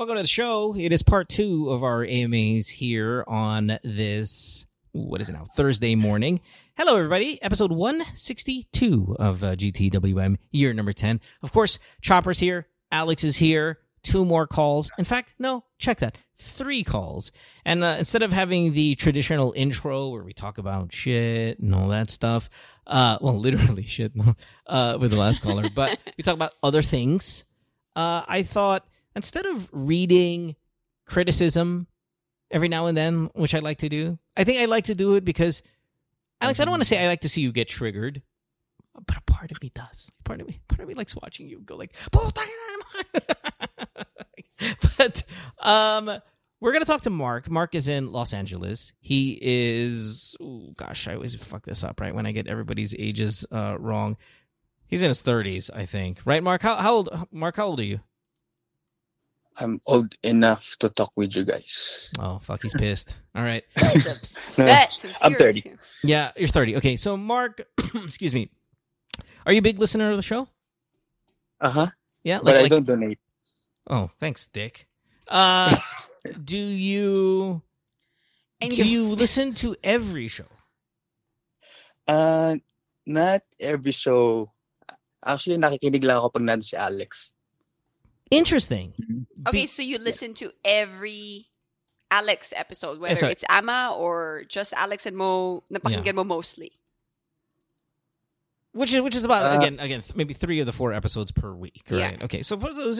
Welcome to the show. It is part two of our AMAs here on this, what is it now, Thursday morning. Hello, everybody. Episode 162 of uh, GTWM, year number 10. Of course, Chopper's here. Alex is here. Two more calls. In fact, no, check that. Three calls. And uh, instead of having the traditional intro where we talk about shit and all that stuff, uh, well, literally shit, uh, with the last caller, but we talk about other things. Uh, I thought instead of reading criticism every now and then, which I like to do, I think I like to do it because, Alex, I don't want to say I like to see you get triggered, but a part of me does. Part of me, part of me likes watching you go like, but um, we're gonna talk to Mark. Mark is in Los Angeles. He is, oh gosh, I always fuck this up, right? When I get everybody's ages uh, wrong. He's in his thirties, I think. Right, Mark? How, how old? Mark, how old are you? I'm old enough to talk with you guys. Oh fuck, he's pissed. All right. He's upset. Some I'm 30. serious- Yeah, you're 30. Okay, so Mark, excuse me. Are you a big listener of the show? Uh huh. Yeah, But I like don't donate. Oh, thanks, Dick. Uh do you And do you, you listen to every show? Uh, not every show. Actually, nakikinig lang ako pag nandun si Alex. Interesting. okay, Be- so you listen to every Alex episode, whether it's Ama or just Alex and Mo, napakinggan mo mostly. which is which is about Uh, again again maybe three of the four episodes per week, Yeah. right? Okay, so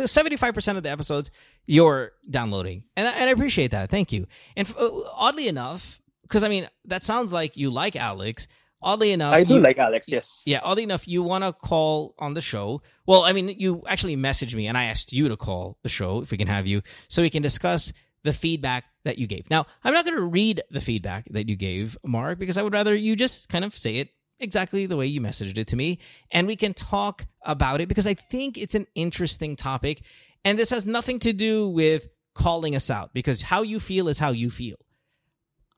seventy five percent of the episodes you're downloading, and I, and I appreciate that. Thank you. And f- uh, oddly enough, because I mean that sounds like you like Alex. Oddly enough, I do you- like Alex, yes. Yeah, oddly enough, you want to call on the show. Well, I mean, you actually messaged me and I asked you to call the show if we can have you so we can discuss the feedback that you gave. Now, I'm not going to read the feedback that you gave, Mark, because I would rather you just kind of say it exactly the way you messaged it to me and we can talk about it because I think it's an interesting topic. And this has nothing to do with calling us out because how you feel is how you feel.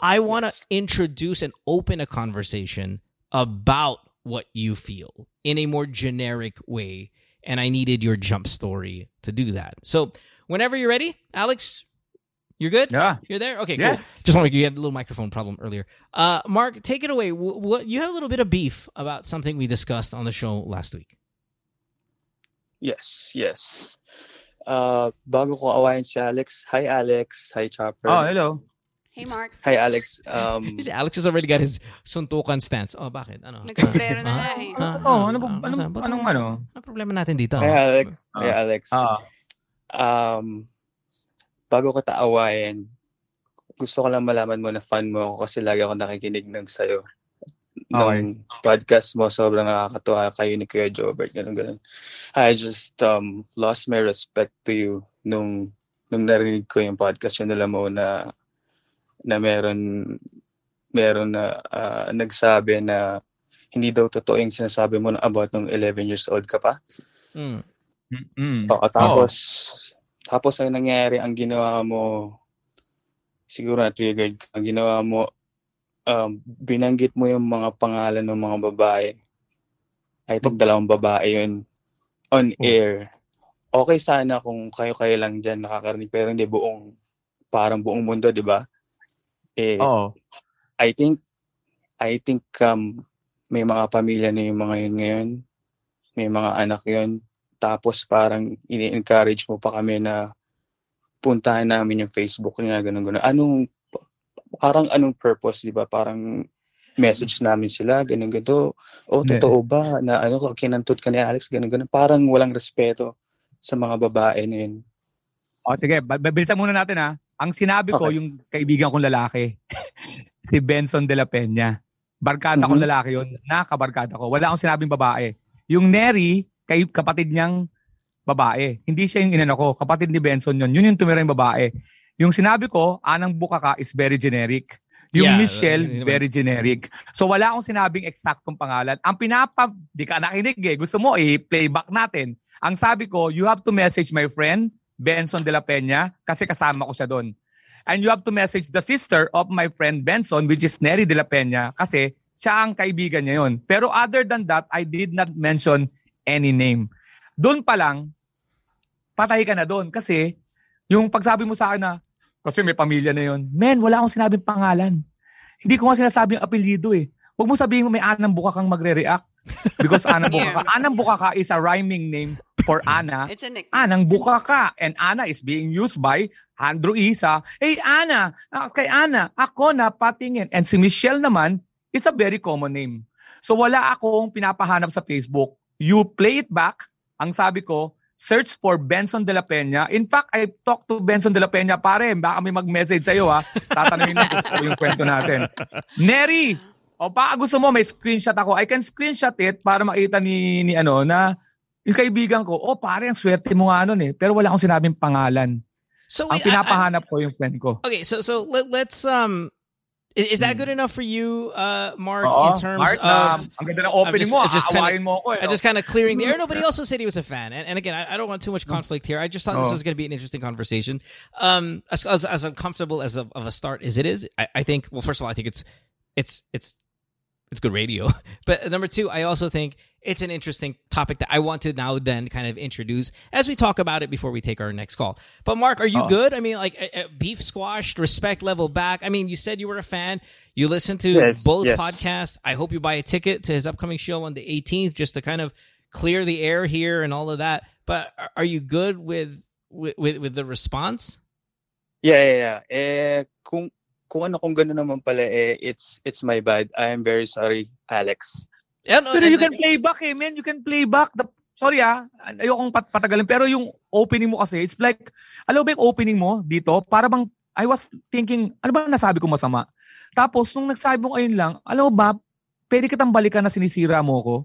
I want to Yes. introduce and open a conversation about what you feel in a more generic way. And I needed your jump story to do that. So, whenever you're ready, Alex, you're good? Yeah. You're there? Okay, Yes. cool. Just want to you had a little microphone problem earlier. Uh, Mark, take it away. Wh- What you had a little bit of beef about something we discussed on the show last week. Yes, yes. Uh, bago ko awayin si Alex, hi Alex, hi Chopper. Oh, hello. Hey, Mark. Hi Alex. Um, Alex has already got his suntukan stance. Oh, bakit? Ano? Nagsombrero na nga eh. Ah, Oh, ah, ano ba, ah, anong, saan? Ba't anong ano? ano? Ano problema natin dito? hi Alex. Ah. Hi Alex. Ah, Um, bago ko taawayin, gusto ko lang malaman mo na fan mo ako kasi lagi ako nakikinig ng sayo. Ng podcast mo, sobrang nakakatuwa kayo ni Kuya Jobert, ganun ganun. I just um, lost my respect to you nung nung narinig ko yung podcast yun nila mo na na meron meron na ah, nagsabi na hindi daw totoo yung sinasabi mo na about nung 11 years old ka pa. Mm. mm, Oo, tapos, tapos ang nangyari, ang ginawa mo, siguro na-triggered ka, ang ginawa mo, um, binanggit mo yung mga pangalan ng mga babae. I think dalawang babae yun on Oh. air. Okay sana kung kayo-kayo lang dyan nakakarinig, pero hindi buong, parang buong mundo, di ba? Eh, Oo. I think, I think um, may mga pamilya na yung mga yun ngayon. May mga anak yun. Tapos parang ini-encourage mo pa kami na puntahan namin yung Facebook niya, ganun ganun. Anong, parang anong purpose, di ba? Parang message namin sila, ganun ganito. O, Hindi. totoo ba na ano, kinantot ka ni Alex, ganun ganun. Parang walang respeto sa mga babae na yun. O, sige, ba- babilisan muna natin ha. Ang sinabi ko, Okay. yung kaibigan kong lalaki, si Benson de la Peña. Barkada kong Mhm. lalaki yun. Nakabarkada ko. Wala akong sinabing babae. Yung Neri, kay kapatid niyang babae. Hindi siya yung inano ko. Kapatid ni Benson yun. Yun yung tumira yung babae. Yung sinabi ko, anang bukaka is very generic. Yung Yeah, Michelle, yun very generic. So wala akong sinabing eksaktong pangalan. Ang pinapa, di ka nakinig eh. Gusto mo i-playback natin. Ang sabi ko, you have to message my friend, Benson de la Peña, kasi kasama ko siya doon. And you have to message the sister of my friend Benson, which is Neri de la Peña, kasi siya ang kaibigan niya yun. Pero other than that, I did not mention any name. Doon pa lang, patay ka na doon kasi Yung pagsabi mo sa akin na, kasi may pamilya na yon. Men, wala akong sinabing pangalan. Hindi ko nga sinasabi yung apelyido eh. Huwag mo sabihin mo may Anang Bukakang magre-react. Because Anang Bukaka, Anang Bukaka is a rhyming name for Ana. It's a nickname. Anang Bukaka. And Ana is being used by Andrew Isa. Hey, Ana, ah, kay Ana, ako na patingin. And si Michelle naman is a very common name. So wala akong pinapahanap sa Facebook. You play it back. Ang sabi ko, search for Benson de la Peña. In fact, I talked to Benson de la Peña. Pare, baka may mag-message sa'yo ha. Tatanungin mo kung yung kwento natin. Neri, o baka gusto mo may screenshot ako. I can screenshot it para makita ni, ni ano na yung kaibigan ko, oh pare, ang swerte mo nga nun eh. Pero wala akong sinabing pangalan. So Ang wait, I- I- ko yung friend ko. okay, so so let, let's um is, is that good enough for you, uh, Mark, Hmm. Oo, in terms Mark, of na, ang ganda ng opening just- mo. I'm just kinda- mo ako eh. I no? just kind of clearing the air. Nobody also said he was a fan, and, and again, I, I don't want too much conflict here. I just thought this Oh. was going to be an interesting conversation. Um, as as, as uncomfortable as a, of a start as it is, I, I think. Well, first of all, I think it's it's it's it's good radio. But number two, I also think it's an interesting topic that I want to now then kind of introduce as we talk about it before we take our next call. But Mark, are you Oh. good? I mean, like uh, uh, beef squashed, respect level back. I mean, you said you were a fan. You listened to Yes, both yes. podcasts. I hope you buy a ticket to his upcoming show on the 18th just to kind of clear the air here and all of that. But are- are you good with with with, with the response? Yeah, yeah, yeah. Eh, kung, kung ano kung gano'n naman pala, eh, it's, it's my bad. I am very sorry, Alex. Yeah, no, Pero and- you can play back eh, man. You can play back. The, sorry ah, ayokong pat patagalin. Pero yung opening mo kasi, it's like, alam mo ba yung opening mo dito? Para bang, I was thinking, ano ba nasabi ko masama? Tapos, nung nagsabi mo ayun lang, alam mo ba, pwede kitang balikan na sinisira mo ko.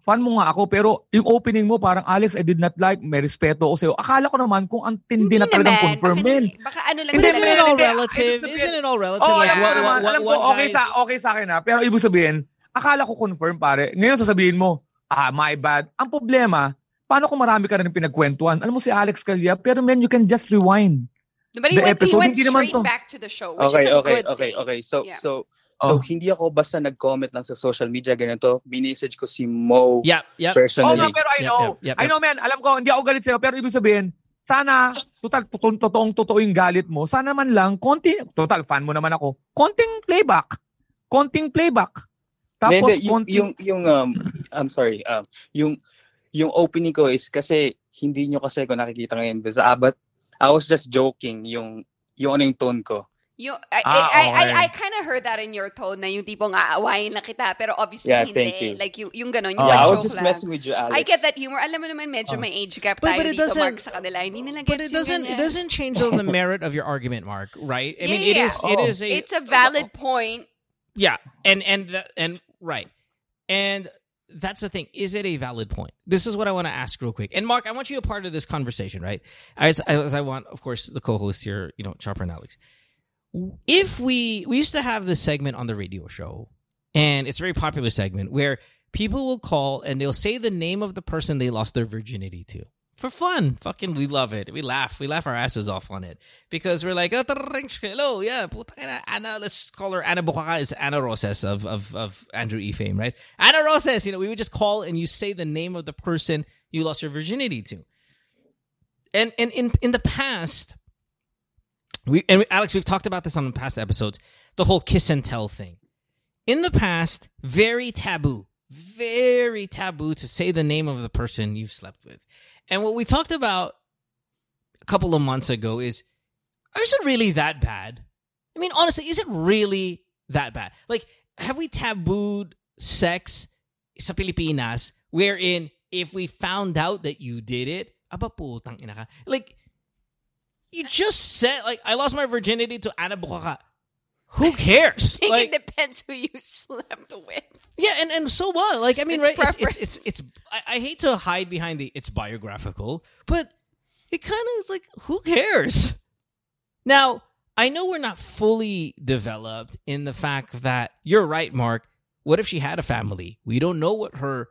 Fan mo nga ako, pero yung opening mo, parang, Alex, I did not like, may respeto ako sa'yo. Akala ko naman, kung ang tindi na talagang naman. confirm, Baka, baka ano lang isn't talaga. it all relative? Isn't it all relative? Oh, like ko what, what, what, okay guy's- sa, okay sa akin ha. Pero ibig sabihin, akala ko confirm pare. Ngayon sasabihin mo, ah, my bad. Ang problema, paano kung marami ka rin pinagkwentuhan? Alam mo si Alex Calya, pero man, you can just rewind. But he The went, he episode, went hindi naman straight to. back to the show, which Okay, is a okay, good okay, thing. okay. So, Yeah. so, so Oh. hindi ako basta nag-comment lang sa social media, ganito. Binisage ko si Mo Yep, yep. Oo personally. nga, pero I Yep, know. yep, yep, I know, man. Alam ko, hindi ako galit sa'yo, pero ibig sabihin, sana, total, totoong, totoong, totoo yung galit mo. Sana man lang, konti, total, fan mo naman ako. Konting playback. Konting playback. Tapos, Hindi, yung, konting, yung, yung, um, I'm sorry, um, yung, yung opening ko is kasi hindi nyo kasi ko nakikita ngayon. But, but I was just joking yung, yung ano yung tone ko. You, I, Ah, I, I, okay. I, I kind of heard that in your tone na yung tipong aawayin lang kita, pero obviously Yeah, hindi. thank you. Like, yung, yung ganon, yung Oh. yeah, I was joke just lang. messing with you, Alex. I get that humor. Alam mo naman, medyo Oh. may age gap But- tayo but it dito, Mark, sa kanila. Hindi nila But it doesn't yung it doesn't change all the merit of your argument, Mark. Right? I mean, it Yeah, is yeah. it Oh. is a It's a valid point. Yeah, and and the, and right, and that's the thing. Is it a valid point? This is what I want to ask real quick. And Mark, I want you a part of this conversation, right? As as I want, of course, the co-host here, you know, Chopper and Alex. If we we used to have this segment on the radio show, and it's a very popular segment where people will call and they'll say the name of the person they lost their virginity to. For fun, fucking, we love it. We laugh. We laugh our asses off on it because we're like, oh, hello, yeah, Anna. Let's call her Anna is Anna Roses of of of Andrew E fame, right? Anna Roses. You know, we would just call and you say the name of the person you lost your virginity to. And and in in the past, we and Alex, we've talked about this on past episodes. The whole kiss and tell thing. In the past, very taboo, very taboo to say the name of the person you've slept with. And what we talked about a couple of months ago is, is it really that bad? I mean, honestly, is it really that bad? Like, have we tabooed sex sa Pilipinas wherein if we found out that you did it, ina ka. Like, you just said, like, I lost my virginity to Ana Bukaka. Who cares? I Like, it depends who you slept with. yeah, and, and so what? Like, I mean, It's right? It's, it's it's it's. I, I hate to hide behind the it's biographical, but it kind of is like, who cares? Now, I know we're not fully developed in the fact that you're right, Mark. What if she had a family? We don't know what her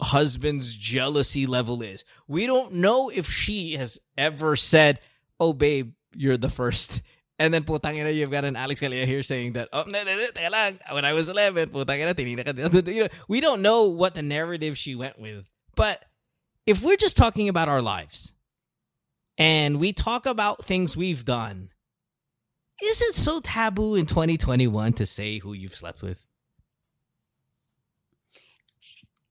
husband's jealousy level is. We don't know if she has ever said, "Oh, babe, you're the first. And then putang ina, you've got an Alex Calleja here saying that, oh, lang, when I was 11, putang ina, tinina ka. You know, we don't know what the narrative she went with. But if we're just talking about our lives, and we talk about things we've done, is it so taboo in 2021 to say who you've slept with?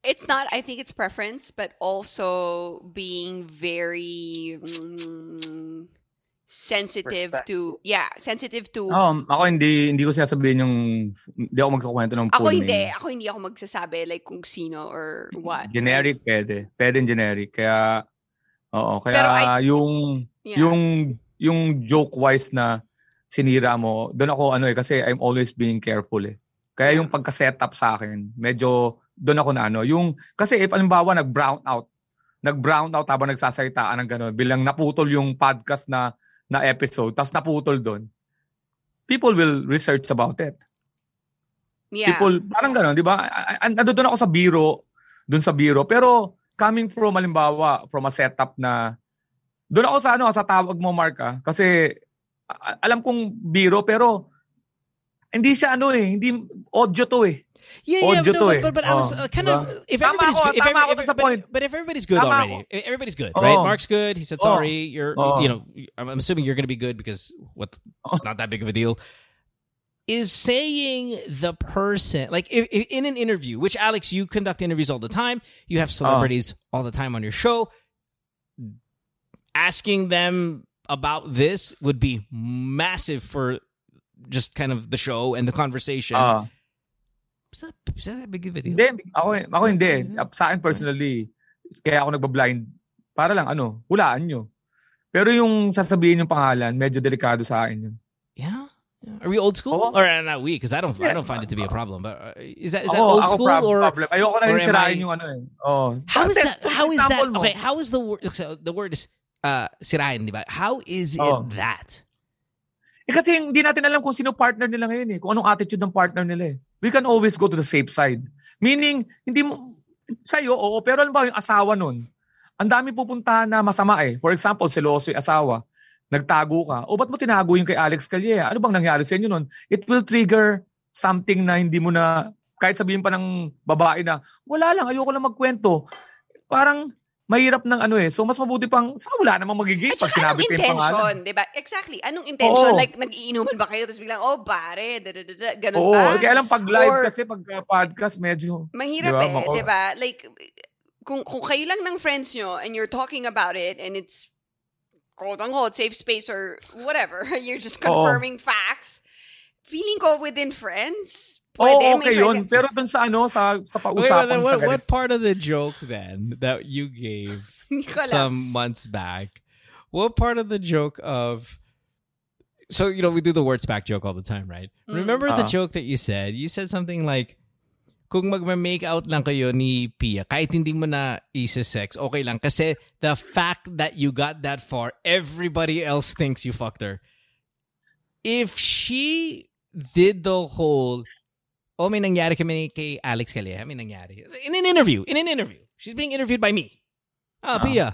It's not. I think it's preference, but also being very mm, sensitive to yeah, sensitive to. Um, ako hindi hindi ko sinasabihin yung hindi ako magkukwento ng ako full hindi. name. Ako hindi ako magsasabi like kung sino or what. Generic pwede. Pwede yung generic. Kaya oo, kaya Pero I- yung Yeah. yung yung joke wise na sinira mo, doon ako ano eh kasi I'm always being careful eh. Kaya yung pagka-setup sa akin, medyo doon ako na ano, yung kasi if alimbawa nag-brown out, nag-brown out habang nagsasalitaan ng gano'n, bilang naputol yung podcast na na episode, tapos naputol doon, people will research about it. yeah. People, parang gano'n, di ba? Doon ako sa biro, doon sa biro. Pero coming from, halimbawa, from a setup na, doon ako sa ano, sa tawag mo, Mark, ah. Kasi, alam kong biro, pero, hindi siya ano eh, hindi, audio to eh. Yeah, yeah, to no, eh. but, but, but Alex, Oh, uh, kind of, diba? if everybody's ako, good, if, tama every, if, sa but, but if everybody's good Tama already, if everybody's good, Oo. right? Mark's good. He said sorry. You're, Oo. you know, I'm, I'm assuming you're going to be good because what? It's not that big of a deal. Is saying the person like if, if in an interview, which Alex, you conduct interviews all the time. You have celebrities all the time on your show. Asking them about this would be massive for just kind of the show and the conversation. Ah. That big deal? hindi, ako, ako hindi. Sa akin personally, kaya ako nagbablind, para lang ano, hulaan nyo. Pero yung sasabihin yung pangalan, medyo delikado sa akin yun. Yeah. Are we old school? Oo. Or uh, not we? Because I don't. I Yeah. don't find it to be a problem. But uh, is that is that Ako- old school prob- or problem. Ayoko na rin sirain I- yung ano eh. Oh. how is that? How is that? Okay, how is the word? So the word is uh sirain, diba? How is it Oo. that? Eh kasi hindi natin alam kung sino partner nila ngayon eh. Kung anong attitude ng partner nila eh. We can always go to the safe side. Meaning, hindi mo, sa'yo, oo, pero alam ba yung asawa nun? Ang dami pupuntahan na masama eh. For example, seloso yung asawa. Nagtago ka. O ba't mo tinago yung kay Alex Calleja? Ano bang nangyari sa inyo nun? It will trigger something na hindi mo na, kahit sabihin pa ng babae na, wala lang, ayoko lang magkwento. Parang, mahirap ng ano eh. So, mas mabuti pang, sa wala namang magiging At pag saka sinabi pa yung pangalan. di ba? Exactly. Anong intention? Oo. Like, nag-iinuman ba kayo? Tapos biglang, oh, pare, da, da, da, da, ganun Oo, ba? kaya lang pag live Or- kasi, pag podcast, medyo, Mahirap Di ba? eh, Mako- di ba? Like, kung, kung kayo lang ng friends nyo and you're talking about it and it's quote-unquote safe space or whatever, you're just Oo. confirming facts, feeling ko within friends, Oo, pwede. may okay friends yun. Pero dun sa ano, sa, sa Wait, but pausapan sa what, what part of the joke then that you gave Hindi ko alam. some months back? What part of the joke of so you know we do the words back joke all the time, right? Mm. Remember the Ah. joke that you said? You said something like kung magma-make out lang kayo ni Pia, kahit hindi mo na isa-sex, okay lang. Kasi the fact that you got that far, everybody else thinks you fucked her. If she did the whole, oh, may nangyari kami kay Alex Calleja, may nangyari. In an interview, in an interview. She's being interviewed by me. Ah, Ah. Pia.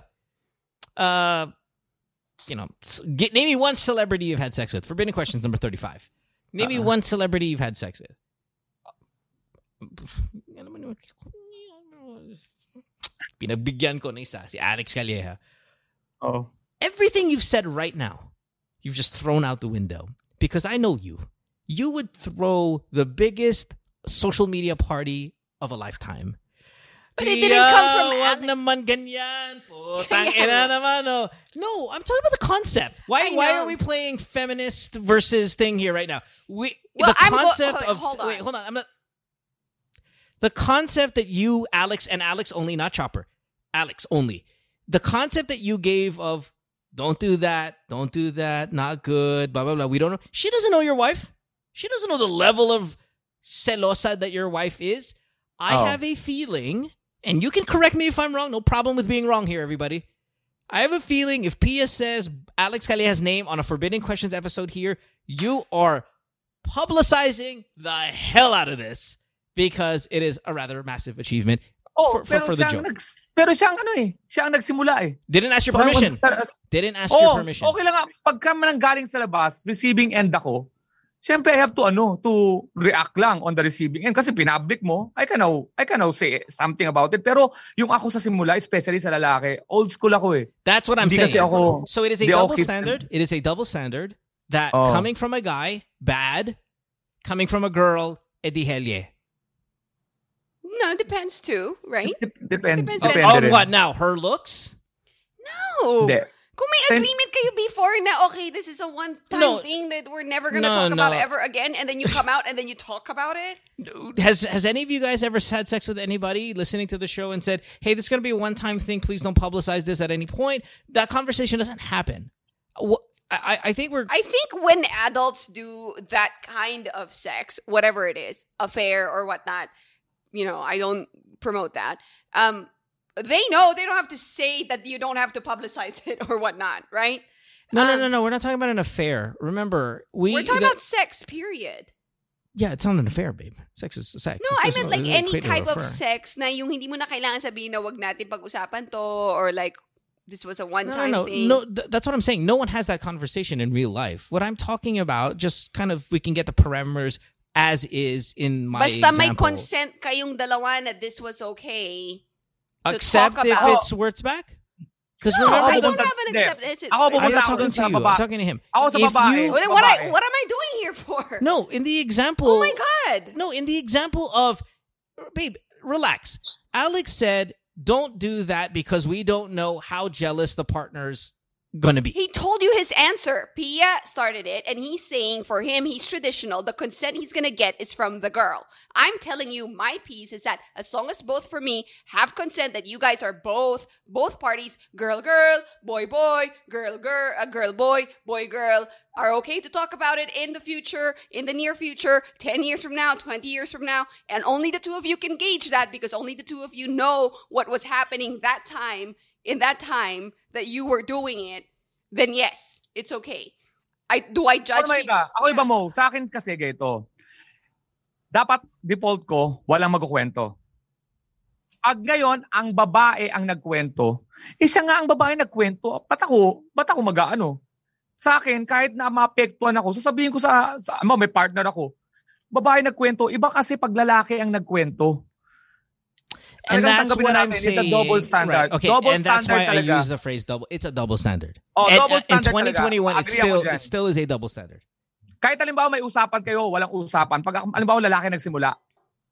Uh, you know, get, name me one celebrity you've had sex with. Forbidden questions number 35. Name me Uh-uh. one celebrity you've had sex with. Pinagbigyan ko na isa, si Alex Calleja. Oh. Everything you've said right now, you've just thrown out the window. Because I know you. You would throw the biggest social media party of a lifetime. But it didn't come from wag Alex. naman ganyan. Putang ina naman, oh. No, I'm talking about the concept. Why I why know. are we playing feminist versus thing here right now? We Well, the I'm go- concept wait, of hold on. wait, hold on. I'm not the concept that you, Alex, and Alex only, not Chopper, Alex only. The concept that you gave of don't do that, don't do that, not good, blah blah blah. We don't know. She doesn't know your wife. She doesn't know the level of celosa that your wife is. I Oh. have a feeling, and you can correct me if I'm wrong. No problem with being wrong here, everybody. I have a feeling if Pia says Alex Calleja's name on a Forbidden Questions episode here, you are publicizing the hell out of this because it is a rather massive achievement Oh, for, for, pero for the joke. ang nags- pero siya ang ano eh. Siya ang nagsimula eh. Didn't ask your So, I permission. was- Didn't ask oh, your permission. okay lang nga. Pagka man galing sa labas, receiving end ako, Siyempre, I have to ano, to react lang on the receiving end kasi pinablik mo. I can now, I can now say something about it. Pero yung ako sa simula, especially sa lalaki, old school ako eh. That's what I'm Hindi saying. ako, So it is a double kit- standard. It is a double standard that Oh. coming from a guy, bad. Coming from a girl, edi helye. No, depends too, right? dep- depend, Depends depende on what now? Her looks? No. Hindi. Kung may Sen- agreement kayo before na, okay, this is a one-time No. thing that we're never gonna No, talk about ever again, and then you come out and then you talk about it. Has has any of you guys ever had sex with anybody listening to the show and said, "Hey, this is going to be a one-time thing. Please don't publicize this at any point." That conversation doesn't happen. Wh- I, I think we're I think when adults do that kind of sex, whatever it is, affair or whatnot, you know, I don't promote that. Um, they know they don't have to say that you don't have to publicize it or whatnot, right? no, no, um, no, no. We're not talking about an affair. Remember, we We're talking the- about sex, period. yeah, it's not an affair, babe. Sex is sex. No, I meant no- like any type of sex na yung hindi mo na kailangan sabihin na wag natin pag-usapan to or like this was a No, no, one-time no, thing. no. Th- that's what I'm saying. No one has that conversation in real life. What I'm talking about, just kind of, we can get the parameters as is in my Basta may example. consent kayong dalawa na this was okay. To Except if about- it's words back. Because No, remember, I the, don't have an Hindi. accept. Is it, I'm not talking to sa you. I'm talking to him. Ako sa If babae. you- what, what, I, what am I doing here for? no, in the example. Oh my god. No, in the example of, babe, relax. Alex said, "Don't do that because we don't know how jealous the partner's gonna be." He told you his answer. Pia started it, and he's saying for him, he's traditional. The consent he's gonna get is from the girl. I'm telling you, my piece is that as long as both for me have consent, that you guys are both, both parties, girl, girl, boy, boy, girl, girl, uh, girl, boy, boy, girl, are okay to talk about it in the future, in the near future, 10 years from now, 20 years from now, and only the two of you can gauge that because only the two of you know what was happening that time, in that time that you were doing it, then yes, it's okay. I do I judge Ako iba. Ako iba mo. Sa akin kasi ganito. Dapat default ko, walang magkukwento. Pag ngayon, ang babae ang nagkwento, eh siya nga ang babae nagkwento, ba't ako, ba't ako mag-ano? Sa akin, kahit na maapektuhan ako, sasabihin ko sa, sa may partner ako, babae nagkwento, iba kasi pag lalaki ang nagkwento. And that's what I'm saying. It's a double standard. Right. Okay, double and that's why standard I talaga. use the phrase double. It's a double standard. Oh, And- double and standard in 2021, talaga. it's Agree ako still it still is a double standard. kahit halimbawa may usapan kayo, walang usapan. Pag halimbawa lalaki nagsimula,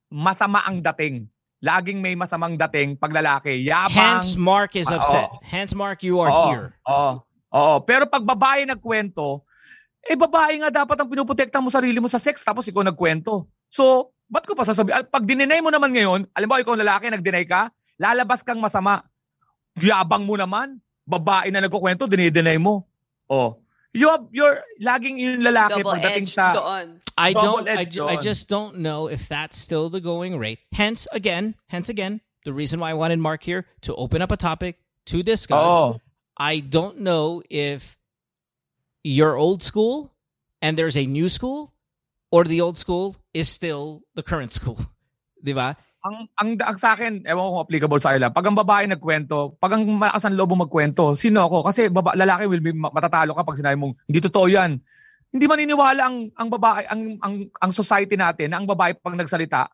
masama ang dating. Laging may masamang dating pag lalaki. Yabang. Hence, Mark is Ah, upset. oo. Hence, Mark, you are Oo, here. Oo. Oo. Pero pag babae nagkwento, eh babae nga dapat ang pinuprotekta mo sarili mo sa sex tapos ikaw nagkwento. So, ba't ko pa sasabi? Al- Pag dininay mo naman ngayon, alam mo ikaw lalaki, nagdinay ka, lalabas kang masama. Yabang mo naman. Babae na nagkukwento, dinideny mo. Oh. You have, you're, laging yung lalaki Double pagdating sa... doon. I don't. I, Double-edged ju- I just don't know if that's still the going rate. Hence, again, hence again, the reason why I wanted Mark here to open up a topic to discuss. Oo. I don't know if you're old school and there's a new school, or the old school is still the current school. Diba? ang ang ang sa akin, ewan ko kung applicable sa kanila. Pag ang babae nagkwento, pag ang malakas ang loob magkwento, sino ako? Kasi baba, lalaki will be ma- matatalo ka pag sinabi mong hindi totoo 'yan. Hindi maniniwala ang ang babae ang ang ang society natin na ang babae pag nagsalita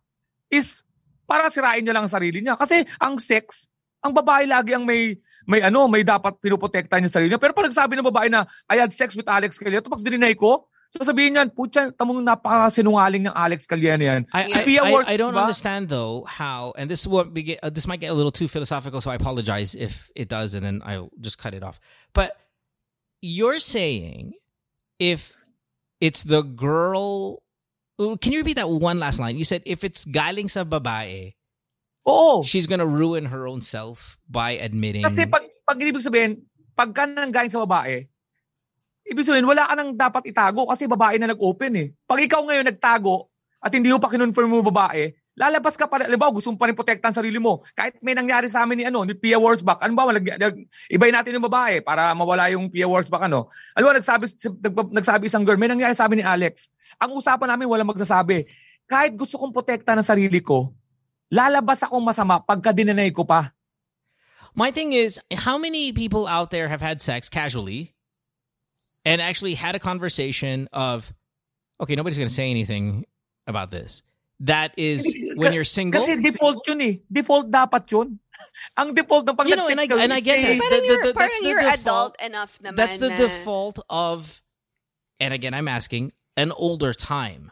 is para sirain niya lang ang sarili niya. Kasi ang sex, ang babae lagi ang may may ano, may dapat pinoprotektahan niya sarili niya. Pero pag nagsabi ng babae na I had sex with Alex Calieto, pag dininay ko, niyan, putya, tamong napakasinungaling ng Alex yan. I, Si I, Pia I- Ward, I don't diba? understand though how, and this is what we uh, this might get a little too philosophical, so I apologize if it does, and then I'll just cut it off. But you're saying if it's the girl, can you repeat that one last line? You said if it's galing sa babae, Oo. she's gonna ruin her own self by admitting. Kasi pag, pag ibig sabihin, pagka nanggaling sa babae, ibig sabihin, wala ka nang dapat itago kasi babae na nag-open eh. Pag ikaw ngayon nagtago at hindi mo pa kinonfirm mo babae, lalabas ka pa, alam ba, gusto mo pa rin protektahan sarili mo. Kahit may nangyari sa amin ni, ano, ni Pia Wurzbach, ano ba, nag, nag, ibay natin yung babae para mawala yung Pia Wurzbach, ano. Ano ba, nagsabi, nag, nagsabi isang girl, may nangyari sa amin ni Alex. Ang usapan namin, walang magsasabi. Kahit gusto kong protektahan ng sarili ko, lalabas akong masama pagka dinanay ko pa. My thing is, how many people out there have had sex casually and actually had a conversation of, okay, nobody's gonna say anything about this. That is when you're single. Kasi default yun eh. Default dapat yun. Ang default ng pag You know, and I- and I get that. Parang the- you're, the- parang that's the you're default. adult enough naman That's the na- default of, and again, I'm asking an older time.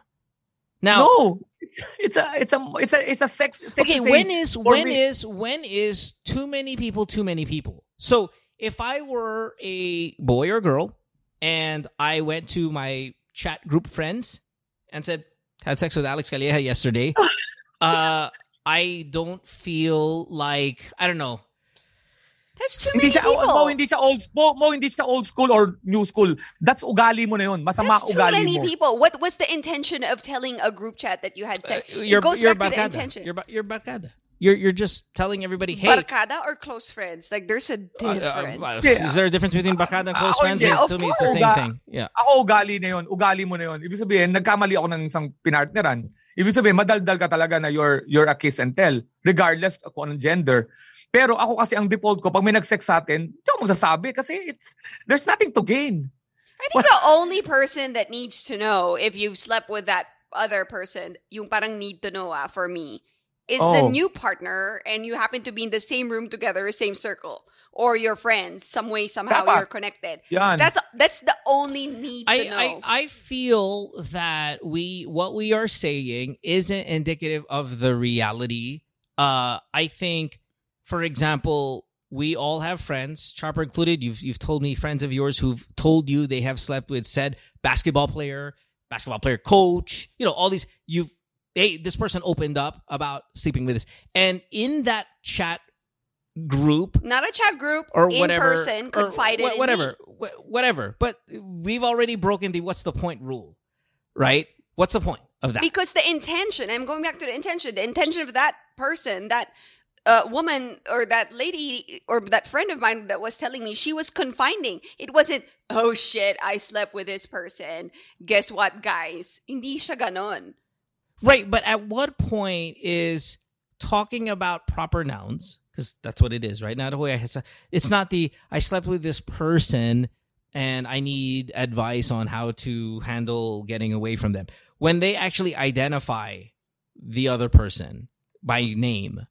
Now, No. It's, it's a it's a it's a it's a sex, sex okay, thing. when is for when me. is when is too many people too many people? So if I were a boy or girl and I went to my chat group friends and said had sex with Alex Calleja yesterday, uh, I don't feel like I don't know. That's too hindi many siya people. mo hindi siya old mo, mo hindi siya old school or new school. That's ugali mo na yun. Masama That's too ugali many mo. people. What was the intention of telling a group chat that you had sex? Uh, you're it goes you're back to the intention. You're ba- you're barkada. You're you're just telling everybody, hey, Barkada or close friends? Like there's a Uh, uh, difference. uh, Yeah. is there a difference between bakada and close Ako friends? hindi. Yeah, Of to me, it's the same Uga- thing. Yeah. Ako ugali na yun. Ugali mo na yun. Ibig sabihin, nagkamali ako ng isang pinartneran. Ibig sabihin, madaldal ka talaga na you're, you're a kiss and tell. Regardless kung anong gender. Pero ako kasi ang default ko, pag may nag-sex sa atin, hindi ako magsasabi kasi it's, there's nothing to gain. I think the only person that needs to know if you've slept with that other person, yung parang need to know ah, for me, is the Oh. new partner and you happen to be in the same room together, same circle, or your friends, some way, somehow Tama. you're connected. Yan. That's that's the only need to I, know. I I feel that we what we are saying isn't indicative of the reality. Uh, I think, for example, we all have friends, Chopper included. You've you've told me friends of yours who've told you they have slept with said basketball player, basketball player coach. You know, all these. You've hey, this person opened up about sleeping with us, and in that chat group, Not a chat group or in whatever, person wha- in whatever, wh- whatever. But we've already broken the what's the point rule, right? What's the point of that? Because the intention, I'm going back to the intention, the intention of that person, that uh, woman or that lady or that friend of mine that was telling me she was confining. It wasn't, oh shit, I slept with this person. Guess what, guys? Hindi siya ganon. Right, but at what point is talking about proper nouns? Because that's what it is, right? Not who I it's, it's not the I slept with this person and I need advice on how to handle getting away from them. When they actually identify the other person by name,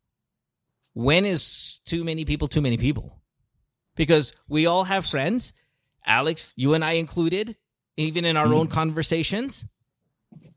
when is too many people too many people? Because we all have friends, Alex, you and I included, even in our Mm. own conversations.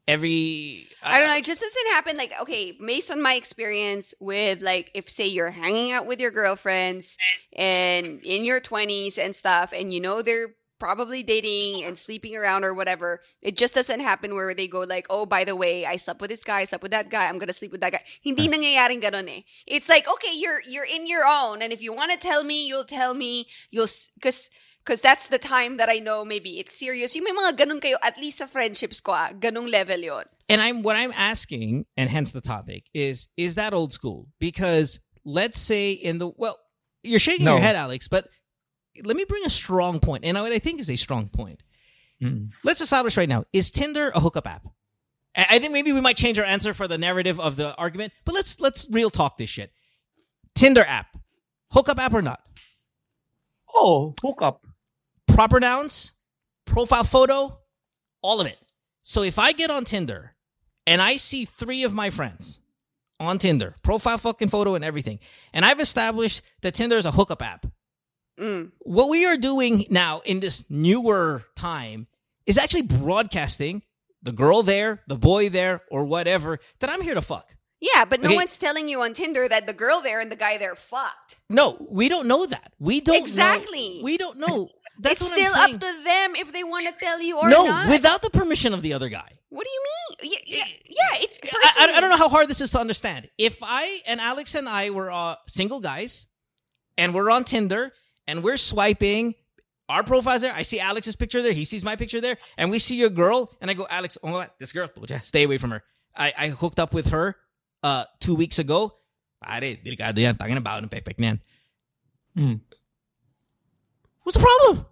Every I don't know. It just doesn't happen. Like, okay, based on my experience with, like, if say you're hanging out with your girlfriends and in your 20s and stuff, and you know they're probably dating and sleeping around or whatever, it just doesn't happen where they go like, oh, by the way, I slept with this guy, I slept with that guy, I'm gonna sleep with that guy. Hindi nangyayaring ganon eh. It's like, okay, you're you're in your own, and if you want to tell me, you'll tell me. You'll because because that's the time that I know maybe it's serious. Yung may mga ganun kayo, at least sa friendships ko ah, ganung level yon. And I'm what I'm asking, and hence the topic is is that old school? Because let's say in the well, you're shaking No. your head, Alex, but let me bring a strong point, and what I think is a strong point. Mm. Let's establish right now: is Tinder a hookup app? I I think maybe we might change our answer for the narrative of the argument, but let's let's real talk this shit. Tinder app, hookup app or not? Oh, hook up. Proper nouns, profile photo, all of it. So if I get on Tinder and I see three of my friends on Tinder, profile fucking photo and everything, and I've established that Tinder is a hookup app, Mm. what we are doing now in this newer time is actually broadcasting the girl there, the boy there, or whatever that I'm here to fuck. Yeah, but no Okay. one's telling you on Tinder that the girl there and the guy there fucked. No, we don't know that. We don't know- Exactly. we don't know. That's it's still up to them if they want to tell you or no, not. without the permission of the other guy. what do you mean? Yeah, yeah, yeah it's. I, I- don't know how hard this is to understand. If I and Alex and I were uh, single guys and we're on Tinder and we're swiping, our profiles there, I see Alex's picture there, he sees my picture there, and we see your girl, and I go, Alex, oh, what? this girl, stay away from her. I, I hooked up with her uh, two weeks ago. Pare, delikado yan. Tangin na baon ng niyan. Mm. What's the problem?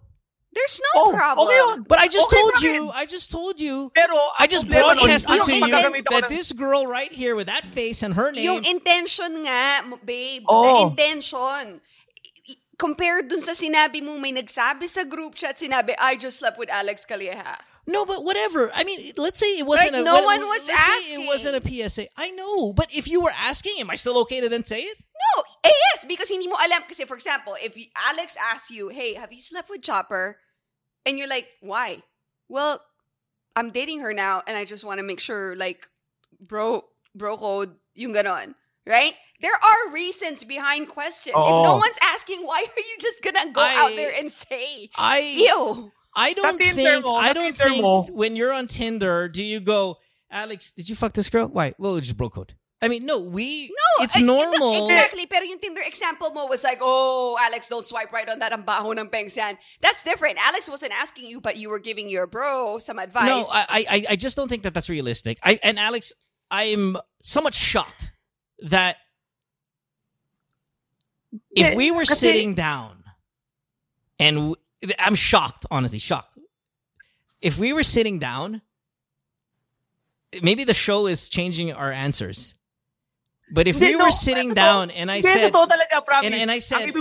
There's no Oh, problem. okay. But I just Okay told you. I just told you, Pero, I just problema broadcasted ano, to kung you that this girl right here with that face and her name Yung intention nga, m- babe. Oh. The intention. I- i- Compared dun sa sinabi mo, may nagsabi sa group chat, sinabi, I just slept with Alex Calleja. No, but whatever. I mean, let's say it wasn't Like, a. no what- one was let's say it wasn't a asking. PSA. I know, but if you were asking, am I still okay to then say it? No, eh, yes, because hindi mo alam. Kasi for example, if you- Alex asks you, hey, have you slept with Chopper? And you're like, why? Well, I'm dating her now and I just want to make sure, like, bro, bro code, yung ganon. Right? There are reasons behind questions. If no one's asking, why are you just gonna go I- out there and say, I ew? I don't Tinder think I don't think when you're on Tinder, do you go, Alex? Did you fuck this girl? Why? Well, it's just bro code. I mean, no, we. No, it's I- normal. Exactly. Pero yung Tinder example mo was like, oh, Alex, don't swipe right on that. Ang baho ng pengsan. That's different. Alex wasn't asking you, but you were giving your bro some advice. No, I, I, I just don't think that that's realistic. I and Alex, I'm somewhat shocked that if we were sitting down, and I'm shocked, honestly, shocked. If we were sitting down, maybe the show is changing our answers. But if Hindi, we no, were sitting totoo. down and I Hindi, said, totoo talaga, promise. and- and I said-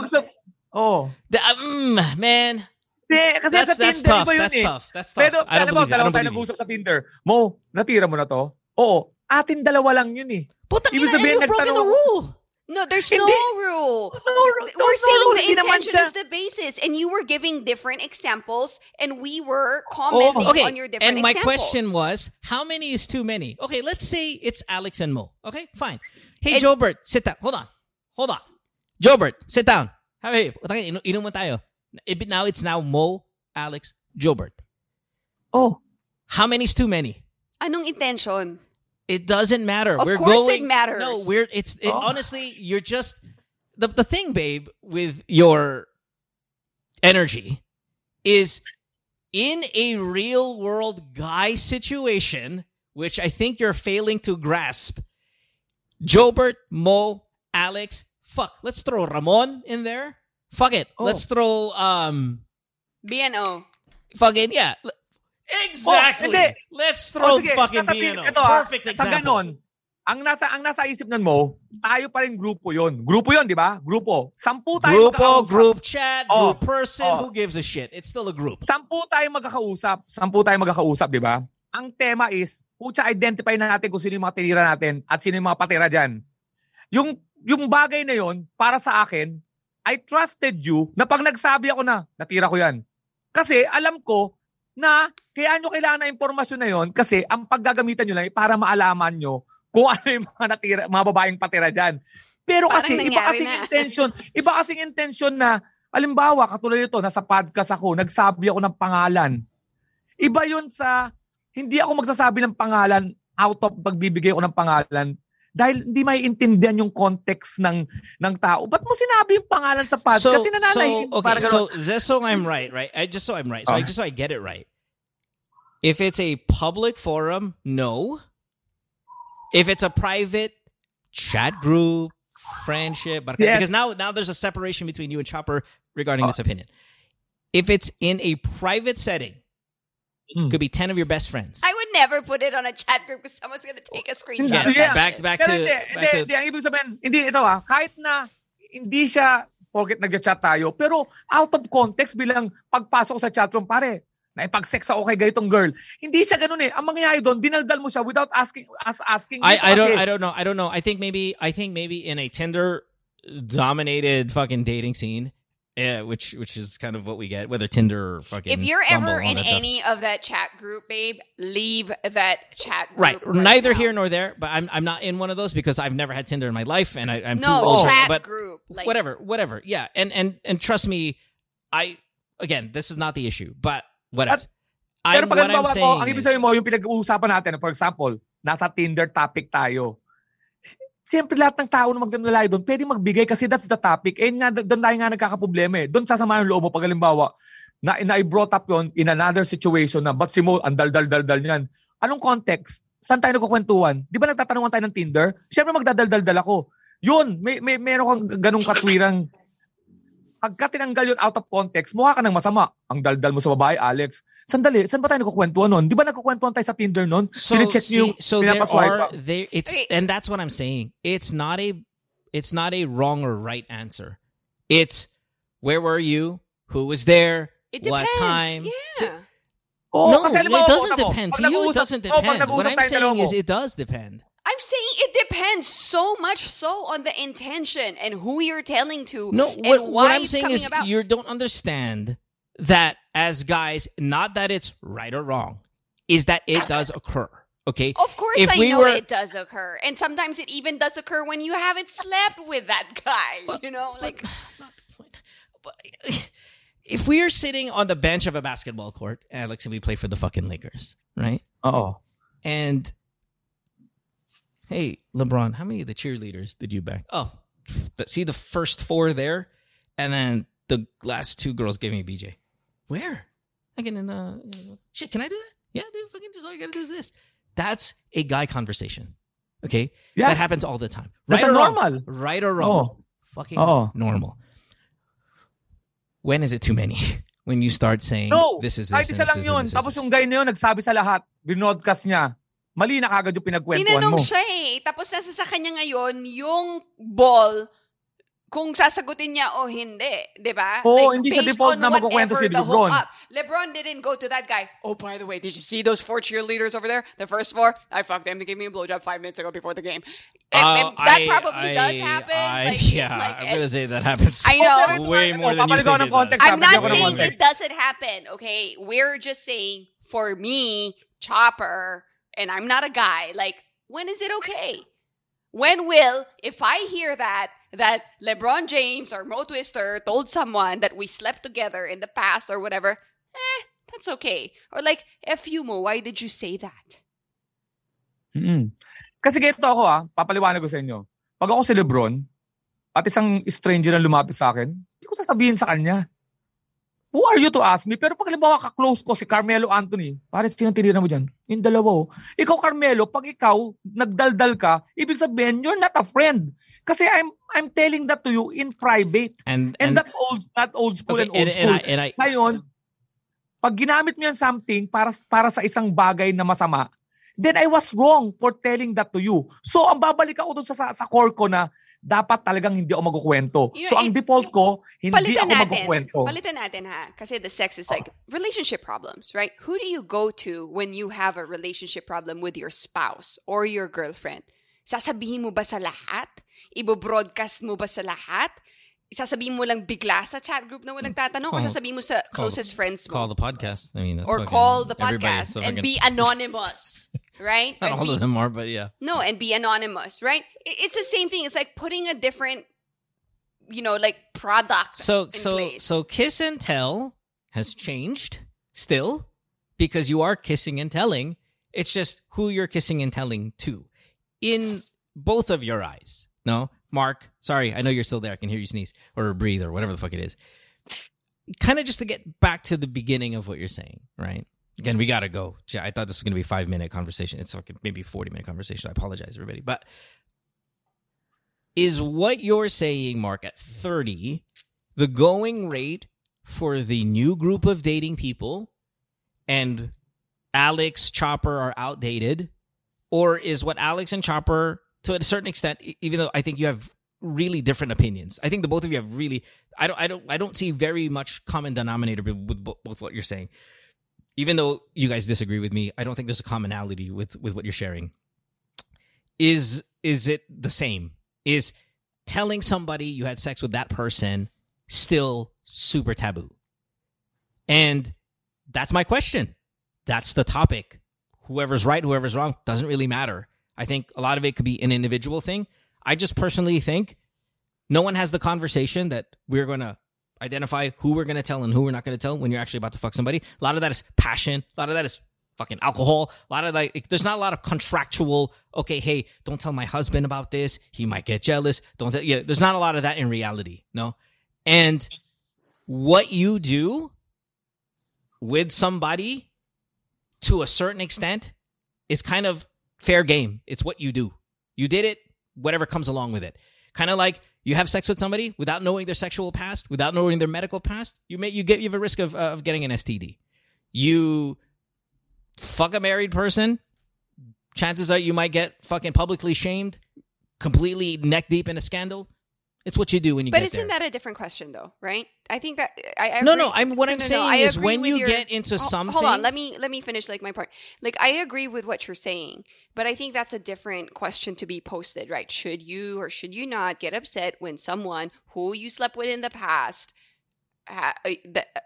oh. the- mm, man, Hindi, kasi that's sa that's Tinder, tough. iba yun That's eh. tough. That's tough. Pero, I don't alam mo, believe it. I don't believe it. sa Tinder. Mo, natira mo na to? Oo. Atin dalawa lang yun eh. Putang Ibig ina, and sabihin, you've broken the rule. No, there's Hindi. no rule. No, no, We're no, saying no, the intention is the basis, and you were giving different examples, and we were oh, commenting Okay, on your different examples. and my examples. question was, how many is too many? Okay, let's say it's Alex and Mo. Okay, fine. Hey, And- Jobert, sit down. Hold on. Hold on. Jobert, sit down. Hey, hey, inu- inuman tayo. It- Now it's now Mo, Alex, Jobert. Oh. How many is too many? Anong intention? It doesn't matter. Of we're course it going. matters. No, we're. It's it, Oh. honestly, you're just the the thing, babe, with your energy is in a real world guy situation, which I think you're failing to grasp. Jobert, Mo, Alex, fuck. Let's throw Ramon in there. Fuck it. Oh. Let's throw um BNO. fucking yeah. L- Exactly. hindi. Let's Oh, throw sige, fucking sasabihin- BNO. ito, ah, Perfect Sa example. ganon, ang nasa ang nasa isip nun mo, tayo pa rin grupo yon. Grupo yon, di ba? Grupo. Sampu tayo Grupo, magkakausap. group chat, Oh. group person, Oh. who gives a shit? It's still a group. Sampu tayo magkakausap. Sampu tayo magkakausap, di ba? Ang tema is, pucha, identify na natin kung sino yung mga tinira natin at sino yung mga patira dyan. Yung, yung bagay na yon para sa akin, I trusted you na pag nagsabi ako na, natira ko yan. Kasi alam ko na kaya nyo kailangan na impormasyon na yon kasi ang paggagamitan nyo lang ay para maalaman nyo kung ano yung mga, natira, mga babaeng patira dyan. Pero Parang kasi iba kasing na. intention, iba kasing intention na Alimbawa, katulad nito, nasa podcast ako, nagsabi ako ng pangalan. Iba yun sa, hindi ako magsasabi ng pangalan out of pagbibigay ko ng pangalan dahil hindi may intindihan yung context ng ng tao. Ba't mo sinabi yung pangalan sa podcast? So, Kasi nananahimik. so okay, parang so ganun. just so I'm right, right? I just so I'm right. So I just so I get it right. If it's a public forum, no. If it's a private chat group, friendship, but Yes. because now now there's a separation between you and Chopper regarding Oh. this opinion. If it's in a private setting, Mm. could be ten of your best friends. I would never put it on a chat group because someone's gonna take a screenshot. Yeah, of that back shit. back Pero to hindi, back hindi, to hindi, ang ibig sabihin, hindi ito ah, kahit na hindi siya porket nagja-chat tayo, pero out of context bilang pagpasok sa chatroom, pare, naipag-sex ako kay ganitong girl. Hindi siya ganun eh. Ang mangyayari doon, dinaldal mo siya without asking us asking. I, I don't I don't know I don't know I think maybe I think maybe in a Tinder dominated fucking dating scene, yeah, which which is kind of what we get whether Tinder or fucking. If you're Bumble, ever in any of that chat group, babe, leave that chat group. right, neither now. here nor there, but I'm I'm not in one of those because I've never had Tinder in my life and I, I'm too No, old. chat but group. Like, whatever, whatever, yeah, and and and trust me, I again this is not the issue, but whatever. Pero I'm, pag what I'm halimbawa ko, saying ang ibig is- sabihin mo, yung pinag-uusapan natin, for example, nasa Tinder topic tayo. Siyempre lahat ng tao na magdadalay doon, pwede magbigay kasi that's the topic. Eh nga, doon tayo nga nagkakaproblema eh. Doon sasama yung loob mo pag halimbawa, na, na I brought up yon in another situation na, ba't si Mo, ang dal-dal-dal-dal niyan? Anong context? Saan tayo nagkukwentuhan? Di ba nagtatanungan tayo ng Tinder? Siyempre magdadal-dal-dal ako. Yun, may, may, meron kang ganong katwirang pagka tinanggal yun out of context, mukha ka ng masama. Ang daldal mo sa babae, Alex. Sandali, saan ba tayo nagkukwentuhan nun? Di ba nagkukwentuhan tayo sa Tinder nun? So, Pine-check see, niyo yung so there are there it's Okay. and that's what I'm saying. It's not a it's not a wrong or right answer. It's where were you? Who was there? It What depends. time? Yeah. Oo, oh, no, kasi mo, it doesn't mo, depend. To you, it doesn't oo, pag depend. What I'm saying is it does depend. I'm saying it depends so much so on the intention and who you're telling to. No, and what, why what I'm saying is about. you don't understand that as guys, not that it's right or wrong, is that it does occur. Okay? Of course, If I we know were- it does occur, and sometimes it even does occur when you haven't slept with that guy. you know, like If we are sitting on the bench of a basketball court, Alex, and we play for the fucking Lakers, right? Oh. And hey, LeBron, how many of the cheerleaders did you back? Oh, the, see the first four there, and then the last two girls gave me BJ. Where? Like in the shit. Can I do that? Yeah, dude. Fucking just all you gotta do is this. That's a guy conversation. Okay, Yeah. that happens all the time. That's Right or wrong? normal. Right or wrong? Oo. Fucking Oo. normal. When is it too many? When you start saying No, this is this kahit and isa this lang is yun. and this is Tapos yung guy na yun, nagsabi sa lahat, binodcast niya. Mali na kagad yung pinagkwentuhan tinanong mo. siya eh. Tapos nasa sa kanya ngayon yung ball kung sasagutin niya o hindi, 'di ba? Oo, hindi siya based default on na magkukwento whatever si LeBron. hookup. LeBron didn't go to that guy. Oh, by the way, did you see those four cheerleaders over there? The first four, I fucked them. They gave me a blowjob five minutes ago before the game. If- Uh, if that I- probably I- does happen. I- like, yeah, like, I'm gonna say that happens. I know. way more than you Papaligaw think ng it context does. I'm not saying context. it doesn't happen, okay? We're just saying for me, Chopper, and I'm not a guy, like, when is it okay? When will, if I hear that, that LeBron James or Mo Twister told someone that we slept together in the past or whatever, eh, that's okay. Or like, F you, Mo, why did you say that? Mm-mm. Kasi ganito ako ah, papaliwanag ko sa inyo. Pag ako si Lebron, at isang stranger na lumapit sa akin, hindi ko sasabihin sa kanya. Who are you to ask me? Pero pag halimbawa ka-close ko si Carmelo Anthony, pare sino tinira mo dyan? Yung dalawa oh. Ikaw Carmelo, pag ikaw nagdaldal ka, ibig sabihin you're not a friend. Kasi I'm I'm telling that to you in private. and And, and that's old, not old school okay, and old and, and school. I, and I Ngayon, pag ginamit mo yan something para para sa isang bagay na masama, then I was wrong for telling that to you. So, ang babalik ako dun sa, sa, sa core ko na dapat talagang hindi ako magkukwento. You- So, ang default ko, hindi ako natin. magkukwento. Palitan natin ha. Kasi the sex is like relationship problems, right? Who do you go to when you have a relationship problem with your spouse or your girlfriend? Sasabihin mo ba sa lahat? Ibo-broadcast mo ba sa lahat? Sasabihin mo lang bigla sa chat group na walang tatanong o Call- sasabihin mo sa call- closest friends mo? call the podcast. I mean, that's or call the podcast and be anonymous, right? Not all be- of them are, but yeah. no, and be anonymous, right? It's the same thing. It's like putting a different, you know, like product. So so place. so kiss and tell has changed still because you are kissing and telling. It's just who you're kissing and telling to in both of your eyes. No, Mark. Sorry, I know you're still there. I can hear you sneeze or breathe or whatever the fuck it is. Kind of just to get back to the beginning of what you're saying, right? Again, we gotta go. I thought this was gonna be a five minute conversation. It's like maybe forty minute conversation. I apologize, everybody, but is what you're saying, Mark, at 30, the going rate for the new group of dating people and Alex Chopper are outdated? Or is what Alex and Chopper, to a certain extent, even though I think you have really different opinions, I think the both of you have really, I don't, I don't, I don't see very much common denominator with both what you're saying. Even though you guys disagree with me, I don't think there's a commonality with with what you're sharing. Is is it the same? is telling somebody you had sex with that person still super taboo? And that's my question. That's the topic. Whoever's right, whoever's wrong, doesn't really matter. I think a lot of it could be an individual thing. I just personally think no one has the conversation that we're going to identify who we're going to tell and who we're not going to tell when you're actually about to fuck somebody. A lot of that is passion. A lot of that is fucking alcohol. A lot of like, there's not a lot of contractual, okay, hey, don't tell my husband about this. He might get jealous. Don't tell, yeah, there's not a lot of that in reality. No. And what you do with somebody to a certain extent is kind of fair game. It's what you do. You did it, whatever comes along with it. Kind of like you have sex with somebody without knowing their sexual past, without knowing their medical past. You may you get you have a risk of uh, of getting an STD. You fuck a married person. Chances are you might get fucking publicly shamed, completely neck deep in a scandal, It's what you do when you. But isn't there. that a different question, though? Right? I think that I, I no, agree- no. I'm what No, I'm no, no, saying I is when you your- get into Ho- something. Hold on, let me let me finish like my part. Like I agree with what you're saying, but I think that's a different question to be posted, right? Should you or should you not get upset when someone who you slept with in the past ha- uh, that uh,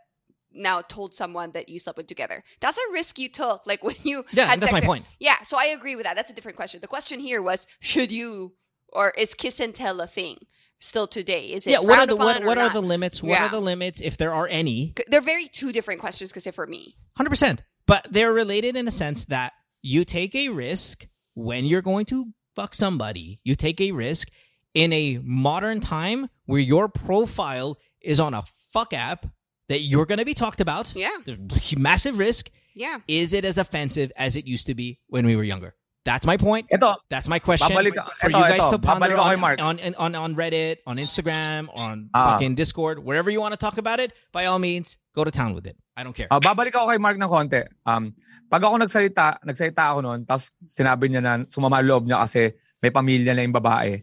now told someone that you slept with together? That's a risk you took. Like when you yeah, had that's my point. Yeah, so I agree with that. That's a different question. The question here was should you or is kiss and tell a thing still today? Is it Yeah. What are the what, what are the limits? What Yeah. are the limits if there are any? They're very two different questions because for me. Hundred percent. But they're related in a sense that you take a risk when you're going to fuck somebody. You take a risk in a modern time where your profile is on a fuck app that you're going to be talked about. Yeah. There's massive risk. Yeah. Is it as offensive as it used to be when we were younger? That's my point. Ito, That's my question Babalik- for ito, you guys ito. to ponder on, Mark. on, on, on Reddit, on Instagram, on Ah. fucking Discord, wherever you want to talk about it. By all means, go to town with it. I don't care. Ah, babalik ako kay Mark ng konti. Um, pag ako nagsalita, nagsalita ako noon, tapos sinabi niya na sumama loob niya kasi may pamilya na yung babae.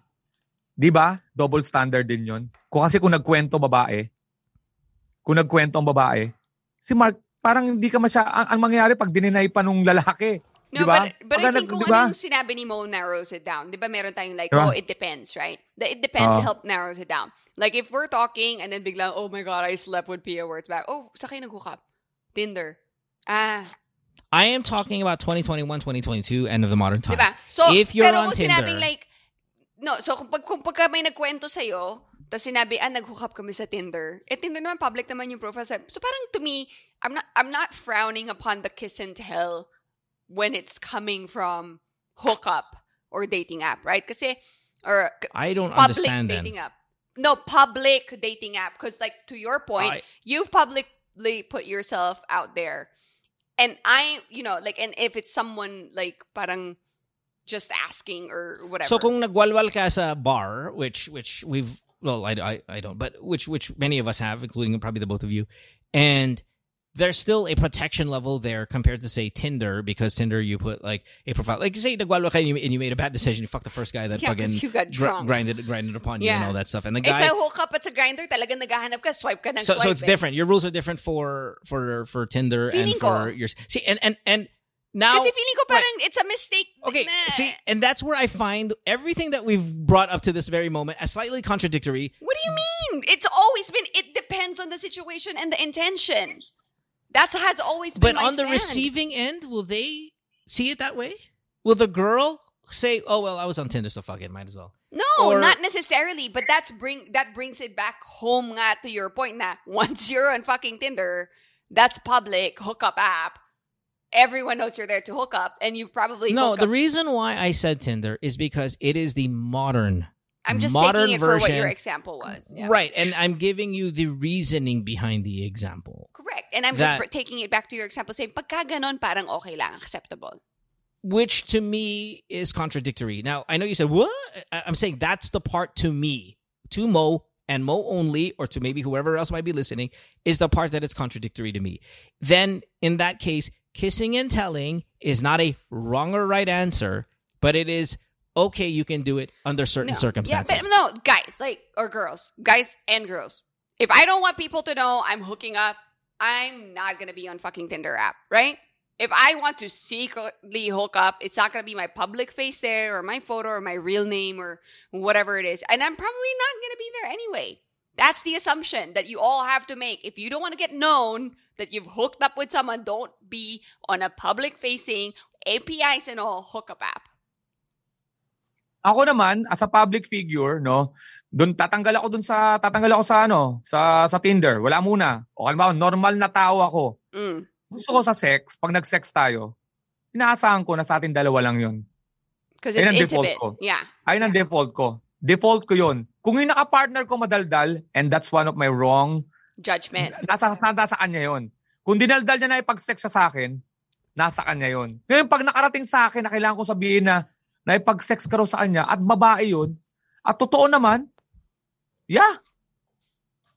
Di ba? Double standard din yun. Kung kasi kung nagkwento babae, kung nagkwento ang babae, si Mark, parang hindi ka masya, ang, ang mangyayari pag dininay pa nung lalaki. No, Di ba? but, but I Pagka think nag- kung di ba? ano yung sinabi ni Mo narrows it down. Di ba meron tayong like, Di ba? oh, it depends, right? The it depends Oo. help narrows it down. Like if we're talking and then biglang, oh my God, I slept with Pia Wurtzbach. Oh, sa kayo nag-hook up? Tinder. Ah, I am talking about 2021, 2022, end of the modern time. Diba? So, If you're pero on kung sinabing Tinder- like, no, so kung, pag, kung pagka may nagkwento sa'yo, tapos sinabi, ah, nag-hook up kami sa Tinder. Eh, Tinder naman, public naman yung profile. sa- So parang to me, I'm not, I'm not frowning upon the kiss and tell when it's coming from hookup or dating app, right? Kasi, or I don't public understand then. dating app. No, public dating app. Because like, to your point, I- you've publicly put yourself out there. And I, you know, like, and if it's someone like parang just asking or whatever. So kung nagwalwal ka sa bar, which which we've well, I, I, I don't, but which which many of us have, including probably the both of you, and there's still a protection level there compared to say Tinder because Tinder you put like a profile, like you say nagwalwal ka and you, and you made a bad decision, you fucked the first guy that Yeah, fucking you got gr- drunk. grinded grinded upon you and all that stuff, and the guy. sa hookup at sa Grindr, talagang naghahanap ka, swipe ka ng so swipe. so it's eh. different. Your rules are different for for for Tinder and Feeling ko. for your see and and and now Kasi feeling ko parang it's a mistake. Okay, na, see, and that's where I find everything that we've brought up to this very moment as slightly contradictory. What do you mean? It's always been, it depends on the situation and the intention. That has always been But on the stand. receiving end, will they see it that way? Will the girl say, "Oh well, I was on Tinder, so fuck it, might as well." No, Or- not necessarily. But that's bring that brings it back home nga to your point na once you're on fucking Tinder, that's public hookup app. Everyone knows you're there to hook up, and you've probably No, the reason why I said Tinder is because it is the modern, I'm just modern taking it for what your example was. Yeah. right? And I'm giving you the reasoning behind the example. And I'm That- just taking it back to your example, saying pagka ganon, parang okay lang, acceptable. which to me is contradictory. Now, I know you said, what? I'm saying that's the part to me, to Mo and Mo only, or to maybe whoever else might be listening, is the part that it's contradictory to me. Then, in that case, kissing and telling is not a wrong or right answer, but it is okay, you can do it under certain No. circumstances. Yeah, but no, guys, like, or girls, guys and girls. If I don't want people to know I'm hooking up, I'm not to be on fucking Tinder app, right? If I want to secretly hook up, it's not to be my public face there or my photo or my real name or whatever it is. And I'm probably not to be there anyway. That's the assumption that you all have to make. If you don't want to get known that you've hooked up with someone, don't be on a public facing APIs and all hookup app. Ako naman, as a public figure, no, doon tatanggal ako doon sa tatanggal ako sa ano, sa sa Tinder. Wala muna. O halimbawa, normal na tao ako. Mm. Gusto ko sa sex, pag nag-sex tayo, inaasahan ko na sa atin dalawa lang 'yun. Because Ayun it's ang default ko. Yeah. Ayun ang default ko. Default ko 'yun. Kung yung naka-partner ko madaldal, and that's one of my wrong, Judgment. nasa, nasa, nasa kanya 'yon. Kung dinaldal niya na ipag-sex siya sa akin, nasa kanya 'yon. Ngayon pag nakarating sa akin na kailangan ko sabihin na na ipag-sex ka raw sa kanya at babae 'yun, at totoo naman, yeah.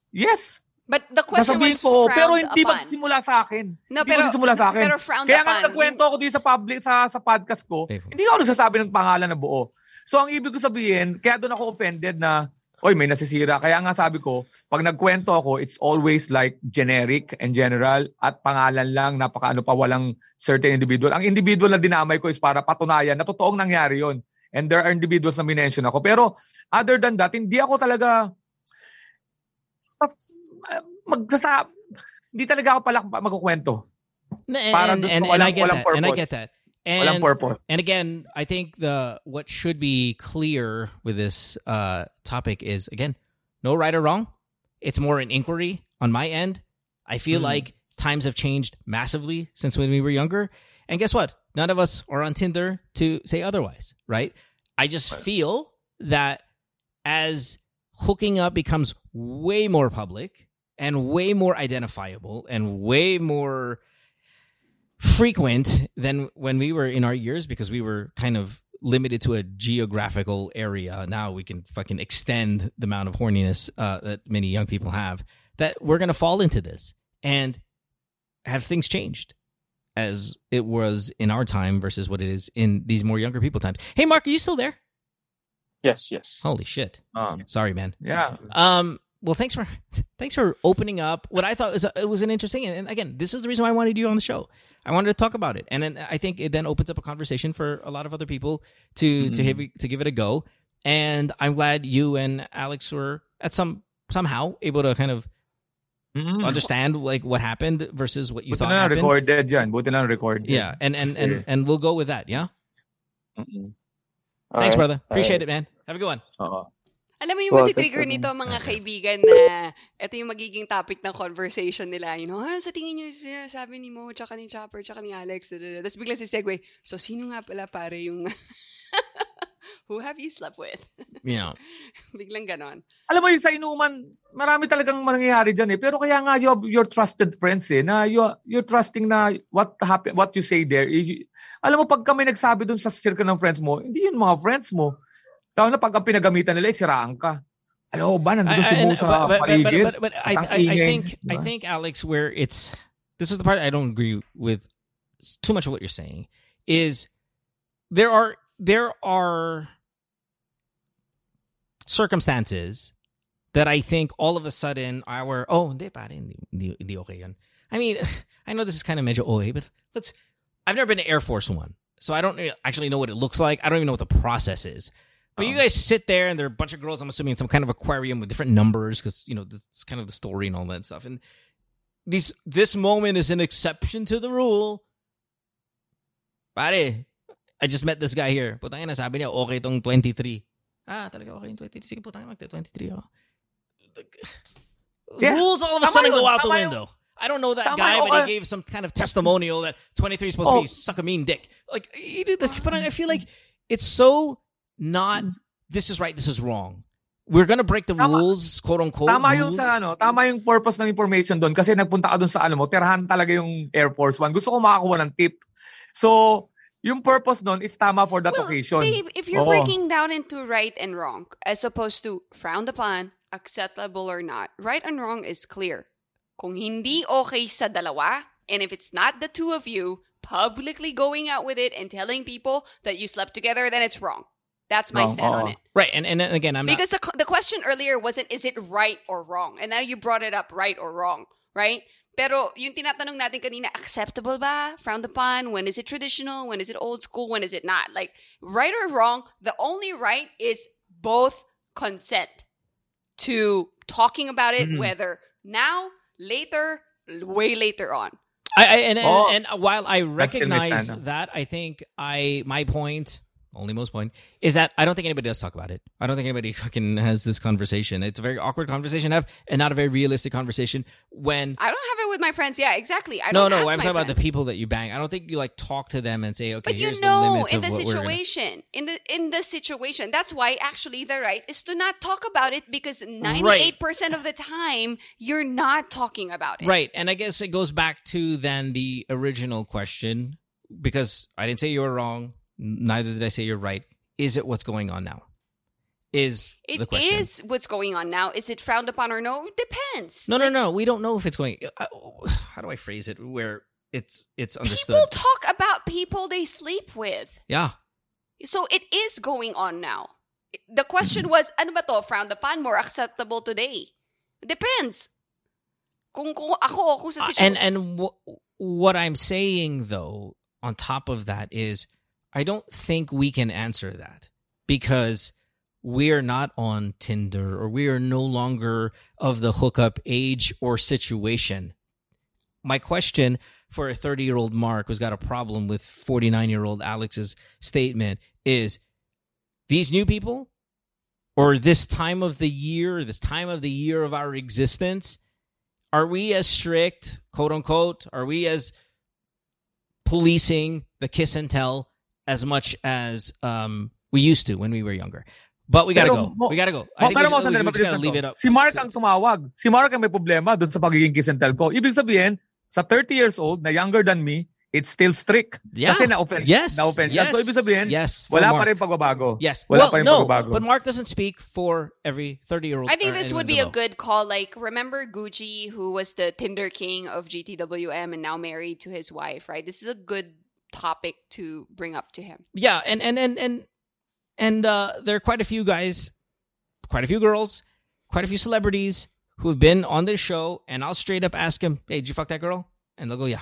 Yes. But the question Sasabihin was ko, pero frowned hindi upon. magsimula sa akin. No, hindi pero, magsisimula sa akin. pero frowned Kaya nga upon. nagkwento ako dito sa public sa sa podcast ko, Faithful. hindi ako nagsasabi ng pangalan na buo. So ang ibig ko sabihin, kaya doon ako offended na oy, may nasisira. Kaya nga sabi ko, pag nagkwento ako, it's always like generic and general at pangalan lang, napaka ano pa, walang certain individual. Ang individual na dinamay ko is para patunayan na totoong nangyari yon And there are individuals na minention ako. Pero other than that, hindi ako talaga magsasa hindi talaga ako pala magkukwento. And, Para and, and, walang- I get that. And I get that. And. And again, I think the what should be clear with this uh, topic is again, no right or wrong. It's more an inquiry on my end. I feel Mhm. like times have changed massively since when we were younger. And guess what? None of us are on Tinder to say otherwise, right? I just feel that as hooking up becomes way more public and way more identifiable and way more frequent than when we were in our years because we were kind of limited to a geographical area. Now we can fucking extend the amount of horniness uh, that many young people have. That we're gonna fall into this and have things changed as it was in our time versus what it is in these more younger people times. Hey, Mark, are you still there? Yes, yes. Holy shit! Um, Sorry, man. yeah. Um. Well, thanks for thanks for opening up. What I thought was it was an interesting, and again, this is the reason why I wanted you on the show. I wanted to talk about it, and then I think it then opens up a conversation for a lot of other people to to Mhm. have, to give it a go. And I'm glad you and Alex were at some somehow able to kind of Mm-mm. understand like what happened versus what you Buti thought na happened. recorded yan. Buti na recorded. Yeah, and and and and we'll go with that. Yeah. Mm-mm. Thanks, Alright, brother. Appreciate alright. it, man. Have a good one. Oo. Alam mo yung Well, matitrigger that's, nito um, mga kaibigan na ito yung magiging topic ng conversation nila. You know, ano sa tingin nyo siya, sabi ni Mo, tsaka ni Chopper, tsaka ni Alex. Tapos bigla si Segway, so sino nga pala pare yung... Who have you slept with? Yeah. Biglang ganon. Alam mo yung sa inuman, marami talagang mangyayari dyan eh. Pero kaya nga you have your trusted friends eh, na you, you're trusting na what happen, what you say there. eh, alam mo, pag kami nagsabi dun sa circle ng friends mo, hindi yun mga friends mo. Lalo na pag ang pinagamitan nila, eh, siraan ka. Alam mo ba, nandun si Mo sa but, but, but, but, but I, I, I think I think Alex, where it's this is the part I don't agree with too much of what you're saying is there are there are circumstances that I think all of a sudden our oh hindi pare hindi, hindi, hindi okay yun. I mean I know this is kind of medyo OA but let's I've never been to Air Force One so I don't actually know what it looks like. I don't even know what the process is. But you Oh. guys sit there and there are a bunch of girls, I'm assuming in some kind of aquarium with different numbers because, you know, this is kind of the story and all that stuff. And these this moment is an exception to the rule. Pare, I just met this guy here. Putang ina, sabi niya, okay tong 23. Ah, talaga okay yung 23. Sige, putang ina, magte-23 ako. Yeah. Rules all of a sudden go out the window. I don't know that Tama guy, yun, but he gave some kind of testimonial that 23 is supposed to Oh. be suck a mean dick. Like, you do the, but I feel like it's so not, this is right, this is wrong. We're gonna break the Tama. rules, quote unquote. Tama yung rules. sa ano, tama yung purpose ng information doon kasi nagpunta ka doon sa ano mo, tirahan talaga yung Air Force One. Gusto ko makakuha ng tip. So, yung purpose doon is tama for that Well, occasion. babe, if you're Oo. breaking down into right and wrong, as opposed to frowned upon, acceptable or not, right and wrong is clear. Kung hindi okay sa dalawa, and if it's not the two of you publicly going out with it and telling people that you slept together, then it's wrong. That's my Wrong, stand on it. Right, and, and again, I'm not, Because the, the question earlier wasn't is it right or wrong? And now you brought it up right or wrong, right? Pero yung tinatanong natin kanina, acceptable ba? Frowned upon? When is it traditional? When is it old school? When is it not? Like, right or wrong, the only right is both consent to talking about it, Mhm. whether now, later, way later on. I, I and, and, Oh. and while I recognize misunderstand. that, I think I my point, only most point, is that I don't think anybody does talk about it. I don't think anybody fucking has this conversation. It's a very awkward conversation to have, and not a very realistic conversation. When I don't have it with my friends. Yeah, exactly. I no, don't no, ask I'm talking about the people that you bang. I don't think you like talk to them and say, okay, But you the know, limits in the situation, in the in the situation, that's why actually the right is to not talk about it because ninety eight percent of the time you're not talking about it. Right. And I guess it goes back to then the original question because I didn't say you were wrong, neither did I say you're right. Is it what's going on now? Is It the question. is what's going on now. Is it frowned upon or no? It depends. No, no, no. We don't know if it's going. uh, How do I phrase it where it's it's understood? People talk about people they sleep with, yeah. so it is going on now. The question was, ano ba to? Frowned upon, more acceptable today? Depends. Kung, kung ako, kung sa Uh, situation... and and wh- what I'm saying though, on top of that, is I don't think we can answer that because we are not on Tinder or we are no longer of the hookup age or situation. My question for a 30 year old Mark who's got a problem with 49 year old Alex's statement is these new people or this time of the year, this time of the year of our existence, are we as strict, quote unquote? Are we as policing the kiss and tell as much as um, we used to when we were younger? But we gotta Pero go. mo- we gotta go. I think we, pero mo, we, sandali, we just gotta leave it up. Si Mark ang tumawag. Si Mark ang may problema dun sa pagiging kiss and tell ko. Ibig sabihin, sa 30 years old, na younger than me, it's still strict. Yeah. Kasi na-offend. Yes. Na-offend. Yes. So, ibig sabihin, yes. for wala Mark. pa rin pagbabago. Yes. Wala well, pa rin no, pagbabago. but Mark doesn't speak for every 30 year old. I think this would be a good call. Like, remember Gucci, who was the Tinder king of GTWM and now married to his wife, right? This is a good topic to bring up to him. Yeah, and and and and and uh, there are quite a few guys, quite a few girls, quite a few celebrities who have been on this show, and I'll straight up ask him, "Hey, did you fuck that girl?" And they'll go, "Yeah."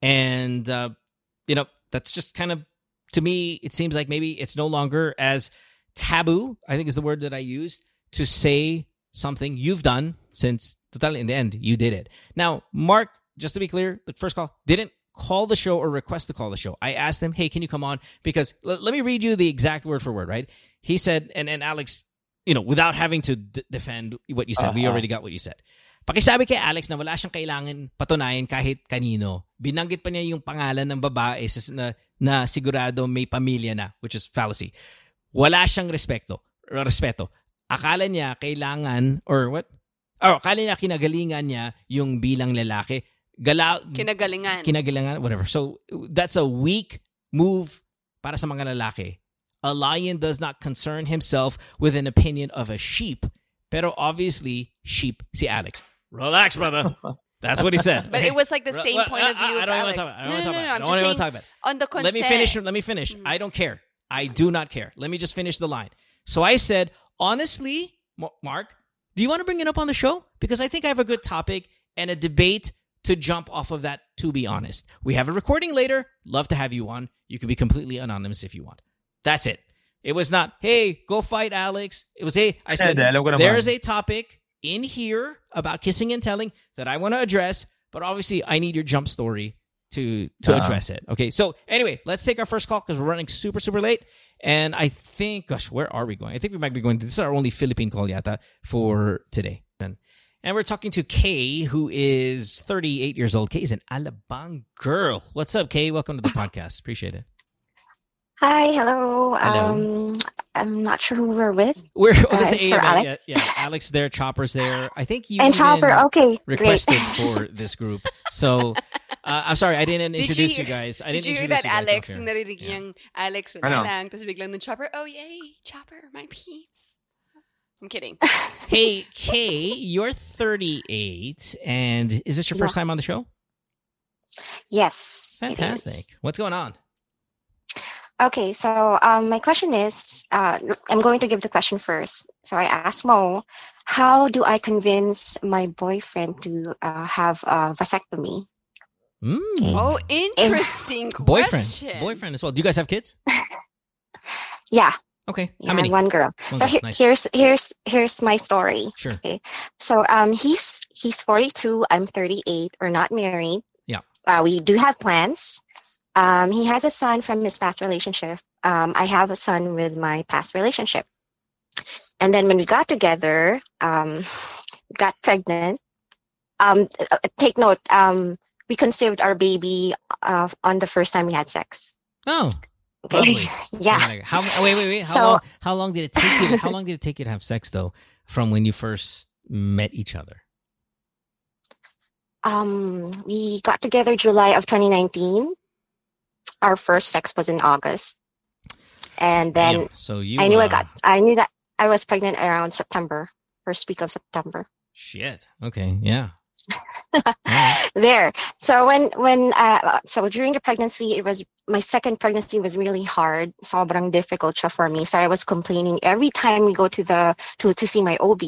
And uh, you know, that's just kind of to me. It seems like maybe it's no longer as taboo. I think is the word that I used to say something you've done since totally in the end you did it. Now, Mark, just to be clear, the first call didn't call the show or request to call the show. I asked him, "Hey, can you come on?" Because l- let me read you the exact word for word. Right? He said, and and Alex, you know, without having to d- defend what you said, we Uh-huh. already got what you said. Pakisabi kay Alex na wala siyang kailangan patunayan kahit kanino. Binanggit pa niya yung pangalan ng babae na, na sigurado may pamilya na, which is fallacy. Wala siyang respeto. Respeto. Akala niya kailangan, or what? Or akala niya kinagalingan niya yung bilang lalaki. Gala, Kinagalingan. kinagalingan, whatever. So that's a weak move para sa mga lalaki. A lion does not concern himself with an opinion of a sheep. Pero obviously, sheep si Alex. Relax, brother. That's what he said. but okay? it was like the same well, point of I- view I, I don't Alex. want to talk about it. I don't no, want to no, talk no, about it. I don't just want to saying talk about it. on the consent. Let me finish. Let me finish. Mm. I don't care. I do not care. Let me just finish the line. So I said, honestly, Mark, do you want to bring it up on the show? Because I think I have a good topic and a debate to jump off of that, to be honest. We have a recording later. Love to have you on. You can be completely anonymous if you want. That's it. It was not, hey, go fight Alex. It was, hey, I said, Hindi, alam ko naman. there's a topic in here about kissing and telling that I want to address, but obviously I need your jump story to to Ah. address it. Okay. So anyway, let's take our first call because we're running super super late, and I think, gosh, where are we going? I think we might be going. To, this is our only Philippine call yata for today, and and we're talking to Kay, who is 38 years old. Kay is an Alabang girl. What's up, Kay? Welcome to the podcast. Appreciate it. Hi, hello. Hello. Um, I'm not sure who we're with. We're oh, Uh, this it's is for Alex? Yeah, yeah, Alex there, Chopper's there. I think you and Chopper. Okay, requested great. for this group. So uh, I'm sorry, I didn't Did introduce you you, guys. I Did didn't you hear introduce that, you guys Alex? off Nung here. narinig Yeah. niyang Alex, wala Ano? lang. Tapos biglang nung Chopper, oh yay, Chopper, my peeps. I'm kidding. Hey, Kay, you're 38, and is this your first time on the show? yes. Fantastic. is. What's going on? Okay, so um, my question is, uh, I'm going to give the question first. So I asked Mo, how do I convince my boyfriend to uh, have a vasectomy? Mm, Oh, interesting boyfriend, boyfriend as well. Do you guys have kids? Yeah, Okay, yeah, how many? one girl. One so girl, he- nice. here's here's here's my story. Sure. Okay. So um, he's he's 42. I'm 38. We're not married. Yeah. Uh, we do have plans. Um, he has a son from his past relationship. Um, I have a son with my past relationship. And then when we got together, um, got pregnant. Um, uh, take note. Um, we conceived our baby uh, on the first time we had sex. Oh, Yeah. Oh. How? Wait, wait, wait. How So- long? How long did it take you? To, how long did it take you to have sex though, from when you first met each other? Um, we got together July of 2019. Our first sex was in August, and then Damn. So you. I knew I uh, got. I knew that I was pregnant around September, first week of September. Shit. Okay. Yeah. There. So when when uh, so during the pregnancy, it was my second pregnancy was really hard. Sobrang difficult for me. So I was complaining every time we go to the to to see my OB.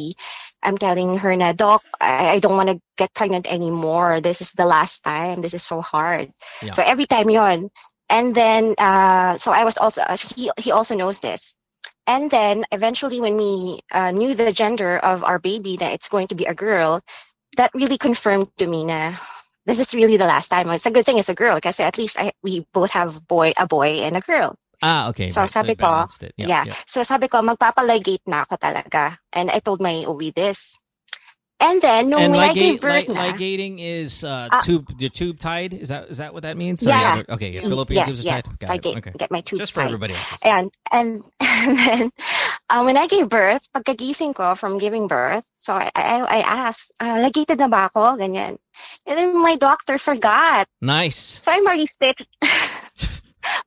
I'm telling her na, Doc, I, I don't want to get pregnant anymore. This is the last time. This is so hard. Yeah. So every time yon. And then uh so I was also uh, he he also knows this. And then eventually when we uh, knew the gender of our baby that it's going to be a girl, that really confirmed to me na this is really the last time. It's a good thing it's a girl because at least I, we both have boy a boy and a girl. Ah, okay. So right. sabi it ko, balanced it. Yeah. So sabi ko, magpapaligate na ako talaga. And I told my OB this. And then, nung And when I gave birth lig- na, ligating is uh, Ah. tube. Your tube tied. Is that is that what that means? Yeah. other- okay. Yeah. Fallopian yes, tubes are yes, tied. I Got get, it. Okay. get my tube Just for tied. everybody else. And, and, and then, um, when I gave birth, pagkagising ko from giving birth, so I, I, I asked, uh, ligated na ba ako? Ganyan. And then my doctor forgot. Nice. So I'm already stitched.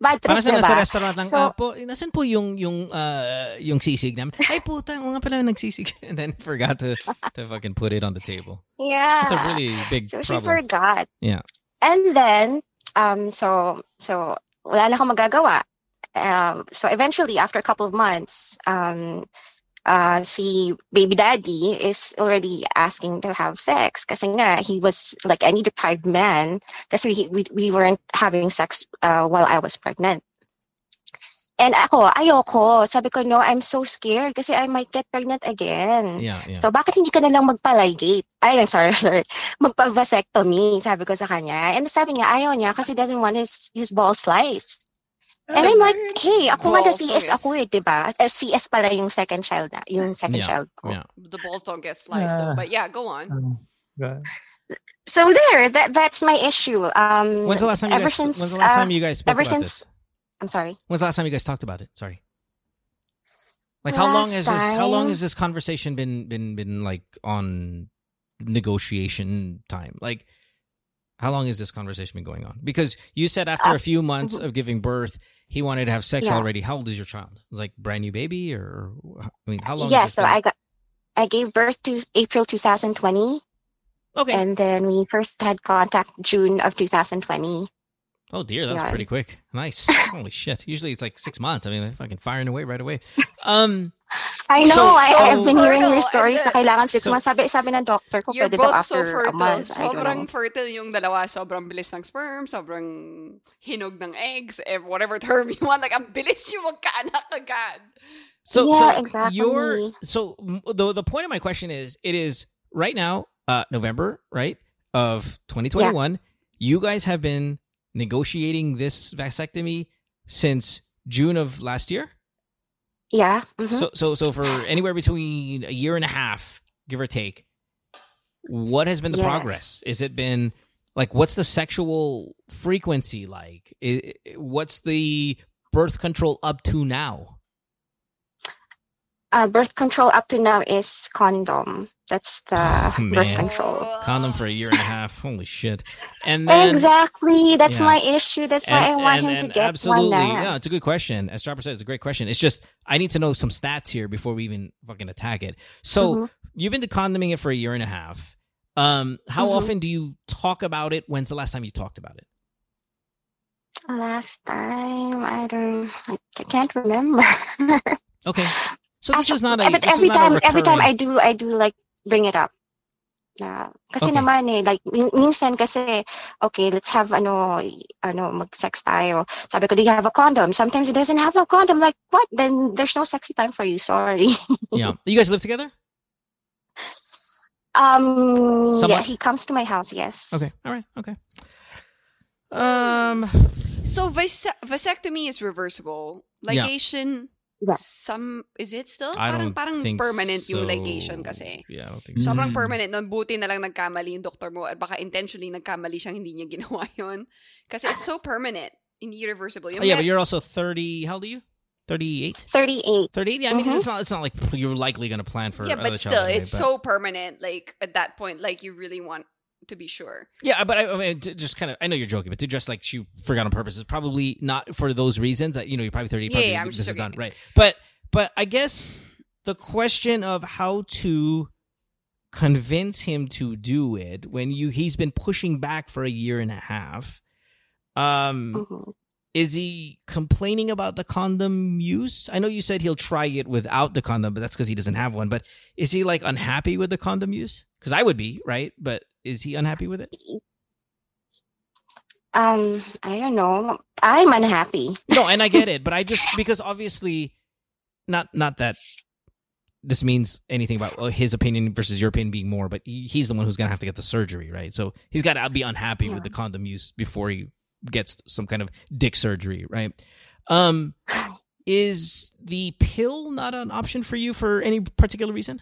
Bad trip, Para sa diba? nasa restaurant lang, So- ah, po, nasan po yung yung uh, yung sisig namin? Ay puta, oo nga pala nagsisig. And then forgot to to fucking put it on the table. Yeah. That's a really big So she problem. forgot. Yeah. And then, um, so, so, wala na akong magagawa. Um, so eventually, after a couple of months, um, uh, si baby daddy is already asking to have sex kasi nga, he was like any deprived man kasi we, we, we weren't having sex uh, while I was pregnant. And ako, ayoko. Sabi ko, no, I'm so scared kasi I might get pregnant again. Yeah, yeah. So, bakit hindi ka na lang magpa-ligate? Ay, I'm sorry, sorry. Magpa-vasectomy, sabi ko sa kanya. And sabi niya, ayaw niya kasi doesn't want his, his ball sliced. And I'm like, hey, ako nga na Balls CS sliced. ako eh, di ba? CS pala yung second child na, yung second Yeah, child ko. yeah. The balls don't get sliced though. But yeah, go on. So there, that that's my issue. Um, When's the last time you ever guys? since, when's the last uh, time you guys spoke ever about since, this? I'm sorry. When's the last time you guys talked about it? Sorry. Like how long Last has this? How long has this conversation been been been like on negotiation time? Like how long has this conversation been going on? Because you said after Uh, a few months mhm. of giving birth, he wanted to have sex Yeah. already. How old is your child? Like brand new baby, or I mean, how long? Yeah, so been? I got, I gave birth to April 2020, okay. and then we first had contact June of 2020. oh dear, that's yeah. pretty quick. Nice. Holy shit. Usually it's like six months. I mean, they're fucking firing away right away. Um. I know. So- I, so I've been hearing your stories and na kailangan six so- months. Sabi, sabi ng doctor ko, pwede daw both so after a month. I don't Sobrang know. fertile yung dalawa. Sobrang bilis ng sperm. Sobrang hinog ng eggs. eh, Whatever term you want. Like, ang bilis yung magkaanak agad. So, Yeah, so exactly. Your so the the point of my question is, it is right now, uh, November, right of 2021. You guys have been negotiating this vasectomy since June of last year. Yeah. mhm. So, so, so for anywhere between a year and a half, give or take, what has been the Yes. progress? Is it been like what's the sexual frequency like? What's the birth control up to now? Uh, birth control up to now is condom. That's the Oh, birth control. condom for a year and a half. Holy shit! And then exactly. That's yeah. my issue. That's why I and- want and- him to get absolutely. one now. No, it's a good question. As Chopper said, it's a great question. It's just I need to know some stats here before we even fucking attack it. So Mhm. you've been condoming it for a year and a half. Um, how Mhm. often do you talk about it? When's the last time you talked about it? Last time, I don't, I can't remember. Okay, so this is not a. Actually, this is every not a time, every time I do, I do like bring it up. Na, kasi Okay. naman eh, like, min- minsan kasi, okay, let's have, ano, y- ano, mag-sex tayo. Sabi ko, do you have a condom? Sometimes it doesn't have a condom. Like, what? Then there's no sexy time for you. Sorry. yeah, you guys live together. Um, yeah, Somewhat? he comes to my house, yes. Okay, all right, okay. Um, So, vas- vasectomy is reversible. Yeah. Ligation, Yes. some, is it still? I parang, don't parang think permanent so. yung ligation kasi. Yeah, I don't think so. Sobrang Mm. permanent nun. Buti na lang nagkamali yung doktor mo at baka intentionally nagkamali siyang hindi niya ginawa yun. Kasi it's so permanent. Hindi reversible. Oh, yeah, but you're also thirty. How old are you? Thirty-eight. 38. 38 yeah, i mean Mhm. it's not it's not like you're likely going to plan for yeah, another but still, anyway, it's but- so permanent. Like, at that point, like, you really want to be sure. yeah but i, I mean to just kind of i know you're joking but to just like she forgot on purpose is probably not for those reasons that you know you're probably 30 Yeah, probably yeah, I'm this just is done joking. right but but i guess the question of how to convince him to do it when you he's been pushing back for a year and a half? Um, Mhm. is he complaining about the condom use? I know you said he'll try it without the condom, but that's because he doesn't have one. But is he like unhappy with the condom use? Because I would be, right? But is he unhappy with it? Um, I don't know. I'm unhappy. No, and I get it, but I just because obviously, not not that this means anything about his opinion versus your opinion being more, but he, he's the one who's gonna have to get the surgery, right? So he's got to be unhappy with the condom use before he gets some kind of dick surgery, right? Um, is the pill not an option for you for any particular reason?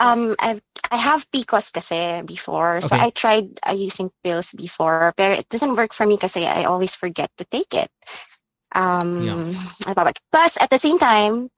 Um, I I have PCOS kasi before, so Okay. I tried uh, using pills before, but it doesn't work for me kasi I always forget to take it. Um, pa plus at the same time,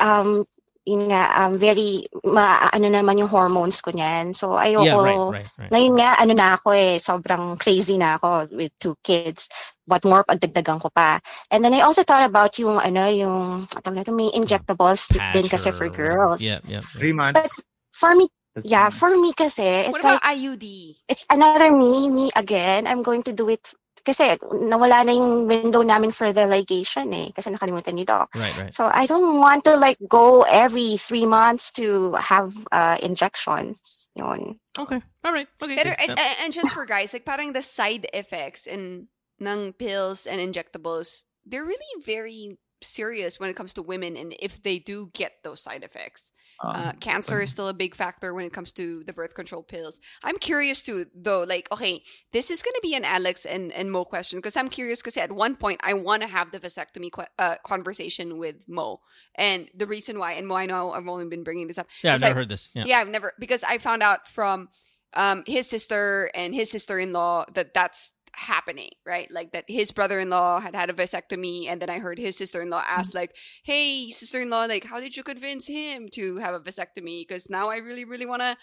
um, yun nga, um, very ma ano naman yung hormones ko niyan. So ayoko. yeah, right, right, right. Ngayon nga, ano na ako eh, sobrang crazy na ako with two kids. What more, pagdagdagan ko pa. And then I also thought about yung, ano, yung, ito, may injectables din Patch kasi or for girls. Yeah, yeah. Three months. But for me, yeah, for me kasi, What it's about like, IUD? it's another me, me again. I'm going to do it, kasi nawala na yung window namin for the ligation eh, kasi nakalimutan ni Doc. Right, right. So I don't want to like go every three months to have uh, injections. Yun. Okay, all right. Okay. Pero, good. and, and- and just for guys, like parang the side effects in ng pills and injectables, they're really very serious when it comes to women and if they do get those side effects. Uh, Um, cancer is still a big factor when it comes to the birth control pills. I'm curious too, though. Like, okay, this is going to be an Alex and, and Mo question because I'm curious because at one point I want to have the vasectomy que- uh, conversation with Mo, and the reason why, and Mo, I know I've only been bringing this up. yeah, I've never like- heard this. Yeah. Yeah, I've never because I found out from um his sister and his sister-in-law that that's happening, right? Like that his brother-in-law had had a vasectomy and then I heard his sister-in-law ask like, "Hey, sister-in-law, like how did you convince him to have a vasectomy because now I really really want to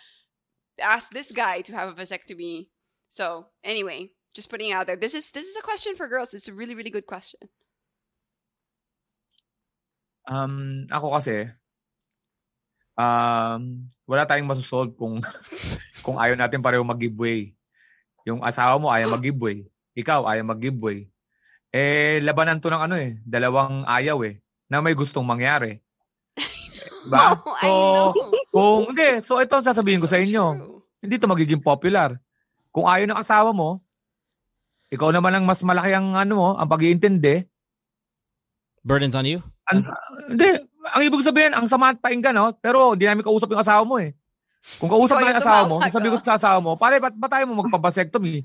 ask this guy to have a vasectomy." So, anyway, just putting it out there. This is this is a question for girls. It's a really really good question. Um, ako kasi, um, wala tayong masosolve kung kung ayaw natin pareho mag-giveaway. Yung asawa mo ayaw mag-giveaway. Ikaw ayaw mag-giveaway. Eh, labanan to ng ano eh. Dalawang ayaw eh. Na may gustong mangyari. Diba? Oh, I So, kung, hindi. So, ito ang sasabihin ko So sa inyo. true. Hindi to magiging popular. Kung ayaw ng asawa mo, ikaw naman ang mas malaki ang ano mo, ang pag-iintindi, Burdens on you. An- hindi. Ang ibig sabihin, ang sama at painggan, no? Pero hindi namin kausap yung asawa mo eh. Kung kausap Ikaw na yung asawa mo, sasabihin ko sa asawa mo, pare, ba't ba tayo mo magpabasectomy?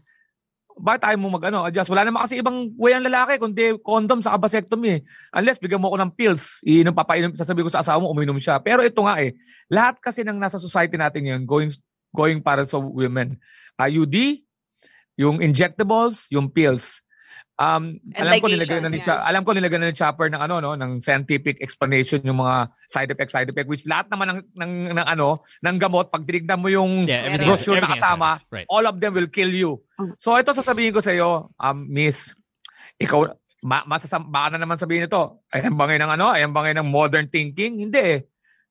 Bakit tayo mo mag, ano, adjust? Wala naman kasi ibang way ang lalaki, kundi condom sa vasectomy eh. Unless bigyan mo ako ng pills, iinom, papainom, sasabihin ko sa asawa mo, uminom siya. Pero ito nga eh, lahat kasi ng nasa society natin ngayon, going, going para sa women, IUD, yung injectables, yung pills. Um, And alam ko nilagyan na ni yeah. Cha- alam ko nilagyan na ni Chopper ng ano no, ng scientific explanation yung mga side effect side effect which lahat naman ng ng, ng ano, ng gamot pag tinignan mo yung Yeah, brochure na kasama. Right. all of them will kill you. Mm. So ito sasabihin ko sa iyo, um, miss, ikaw ma, masasam, baka na naman sabihin ito, ayan bangay ng ano, ayan bangay ng modern thinking. Hindi eh.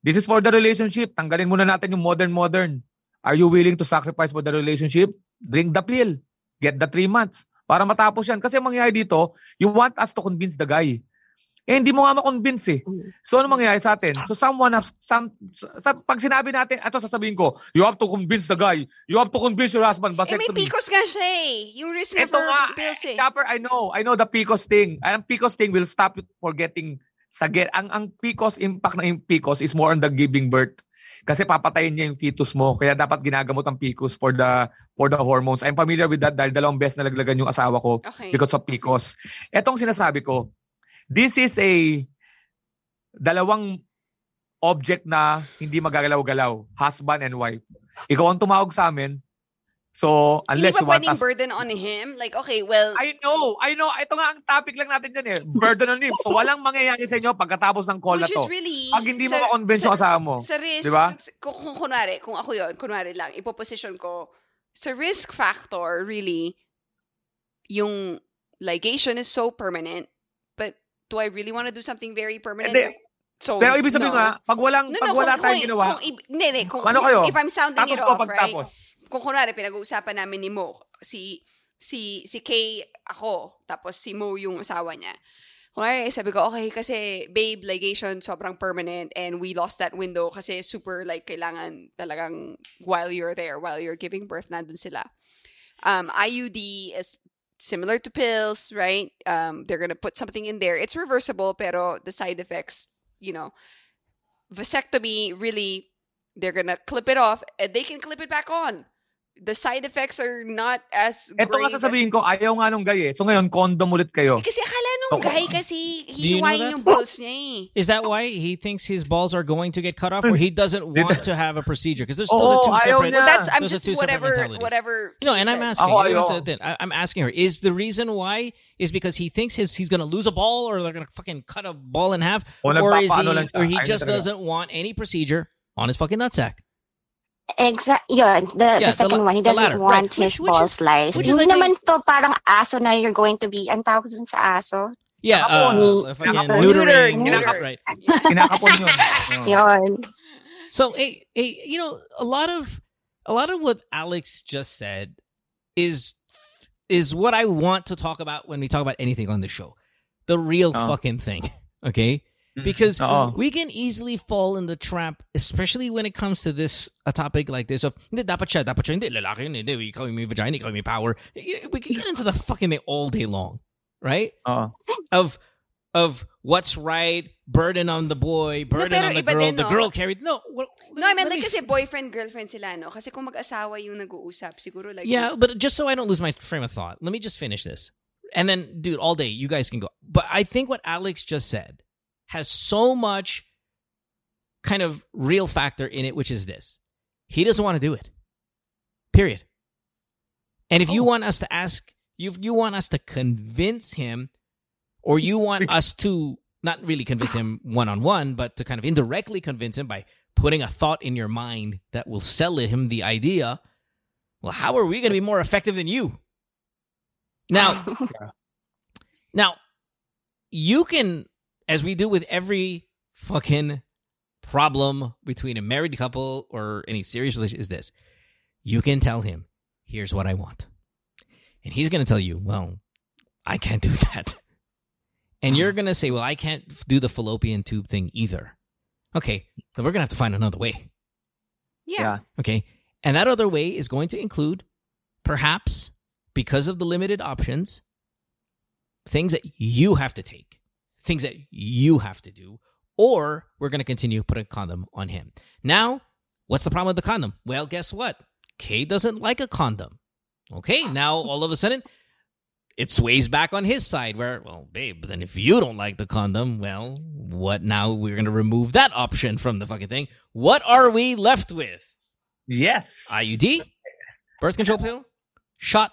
This is for the relationship. Tanggalin muna natin yung modern modern. Are you willing to sacrifice for the relationship? Drink the pill. Get the three months. Para matapos yan. Kasi ang mangyayari dito, you want us to convince the guy. Eh, hindi mo nga ma-convince eh. So, ano mangyayari sa atin? So, someone, has, some, sa, pag sinabi natin, ito sasabihin ko, you have to convince the guy. You have to convince your husband. Eh, may Vasectomy. PCOS nga siya eh. Yung risk Ito nga, pills eh. Chopper, I know. I know the PCOS thing. Ang PCOS thing will stop you for getting sa get. Ang, ang PCOS, impact ng PCOS is more on the giving birth. Kasi papatayin niya yung fetus mo. Kaya dapat ginagamot ang PCOS for the for the hormones. I'm familiar with that dahil dalawang beses nalaglagan yung asawa ko Okay. because of PCOS. Etong sinasabi ko, this is a dalawang object na hindi magagalaw-galaw. Husband and wife. Ikaw ang tumawag sa amin. So, Hindi unless ba you want us burden on him? Like, okay, well, I know, I know. Ito nga ang topic lang natin dyan eh. Burden on him. So walang mangyayari sa inyo pagkatapos ng call na which to. is really... Pag hindi mo ma-convince yung sa- asawa mo. Sa risk, Di ba? kung, kung kunwari, kung ako yon kunwari lang, ipoposition ko, sa risk factor, really, yung ligation is so permanent, but do I really want to do something very permanent? Hindi. So, Pero ibig sabihin no. nga, pag walang, No, pag no, wala kung, tayong kung, ginawa, Kung, hindi, hindi, kung, Ano kayo? if I'm sounding tapos it off, right? pagtapos. Kung kunwari, pinag-uusapan namin ni Mo, si, si, si Kay ako, tapos si Mo yung asawa niya. Kunwari, sabi ko, okay, kasi babe, ligation sobrang permanent and we lost that window kasi super like kailangan talagang while you're there, while you're giving birth, nandun sila. Um, IUD is similar to pills, right? Um, they're gonna put something in there. It's reversible, pero the side effects, you know, vasectomy really, they're gonna clip it off and they can clip it back on. The side effects are not as Ito nga grave sasabihin ko, ayaw nga nung gay eh. So ngayon, condom ulit kayo. Eh, kasi akala nung So, guy kasi Do you know yung balls niya eh. Is that why he thinks his balls are going to get cut off, or he doesn't want to have a procedure? Because those are Oo, two ayaw separate. niya. Well, that's I'm Those are just two whatever mentalities. whatever. No, he and I'm asking. Ako you don't have to- I- I'm asking her. Is the reason why is because he thinks his he's gonna lose a ball, or they're gonna fucking cut a ball in half, O or is he, nagpapaano lang siya. or he just doesn't want any procedure on his fucking nutsack? Exact, yun, the, Yeah, the the second la- one, he doesn't latter, want right. His which balls is- sliced. which is, Hindi I think- naman to parang aso na you're going to be, ang tawag dun sa aso. Yeah, uh, Nakapon. fucking Nakapon. neutering, Neuter, yeah, neuter. right? Kinakapon yun. Yun. So, hey, hey, you know, a lot of a lot of what Alex just said is is what I want to talk about when we talk about anything on the show. The real Oh. fucking thing, okay? Mm-hmm. Because Oo. we can easily fall in the trap, especially when it comes to this a topic like this of hindi dapat siya, dapat siya, hindi lalaki yun, hindi ikaw yung may vagina, ikaw yung me power. We can get into the fucking thing all day long, right? Oo. Of of what's right, burden on the boy, burden pero on the girl, din, the girl carried. No, well, No, I mean let like me kasi boyfriend girlfriend sila no. Kasi kung mag-asawa yung nag-uusap, siguro like Yeah, but just so I don't lose my frame of thought, let me just finish this. And then, dude, all day, you guys can go. But I think what Alex just said has so much kind of real factor in it, which is this he doesn't want to do it. Period. And if you oh. want us to ask, you, you want us to convince him, or you want us to not really convince him one on one, but to kind of indirectly convince him by putting a thought in your mind that will sell him the idea. Well, how are we going to be more effective than you? Now, now, you can, as we do with every fucking problem between a married couple or any serious relationship, is this: you can tell him, "Here's what I want," and he's going to tell you, "Well, I can't do that," and you're going to say, "Well, I can't do the fallopian tube thing either." Okay, then we're going to have to find another way. yeah. Yeah. Okay. And that other way is going to include, perhaps, because of the limited options, things that you have to take, things that you have to do, or we're going to continue putting condom on him. Now, what's the problem with the condom? Well, guess what? Kay doesn't like a condom. Okay. Now, all of a sudden, it sways back on his side where, well, babe, then if you don't like the condom, well, what now? We're going to remove that option from the fucking thing. What are we left with? Yes. IUD, birth control pill, shot,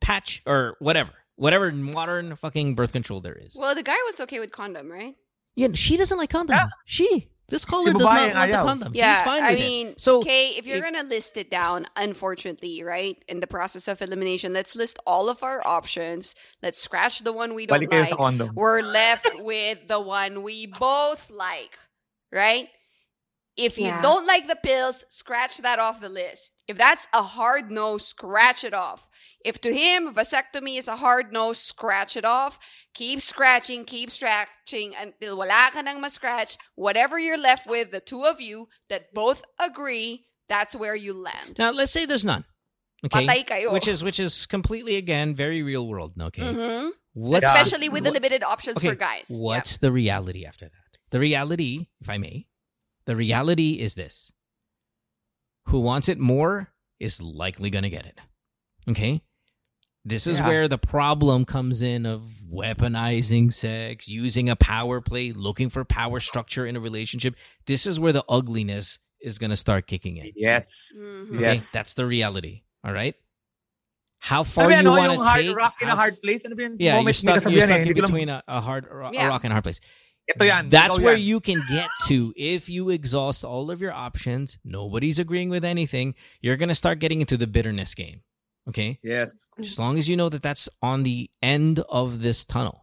patch, or whatever. Whatever modern fucking birth control there is. Well, the guy was okay with condom, right? Yeah, she doesn't like condom. Yeah. She, this caller does not want the condom. Yeah, He's fine I with mean, it. So, okay, if you're it- gonna list it down, unfortunately, right, in the process of elimination, let's list all of our options. Let's scratch the one we don't like. condom. We're left with the one we both like, right? If you Yeah. don't like the pills, scratch that off the list. If that's a hard no, scratch it off. If to him vasectomy is a hard no, scratch it off. Keep scratching, keep scratching until wala ka nang ma-scratch. Whatever you're left with, the two of you that both agree, that's where you land. now let's say there's none. Okay. Which is which is completely again very real world. Okay. Mhm. What's Especially with the limited options okay, for guys. What's the reality after that? The reality, if I may, the reality is this. Who wants it more is likely going to get it. Okay? This is Yeah. where the problem comes in of weaponizing sex, using a power play, looking for power structure in a relationship. This is where the ugliness is going to start kicking in. Yes. Mhm. Okay? Yes. That's the reality. All right? How far ba yan, you no? want to hard take rock in a hard place? Ano ba yeah, you're stuck. You're stuck in hindi ko lang- between a, a hard a, a Yeah. rock and a hard place. That's where you can get to if you exhaust all of your options. Nobody's agreeing with anything. You're gonna start getting into the bitterness game. Okay, Yeah. as long as you know that that's on the end of this tunnel,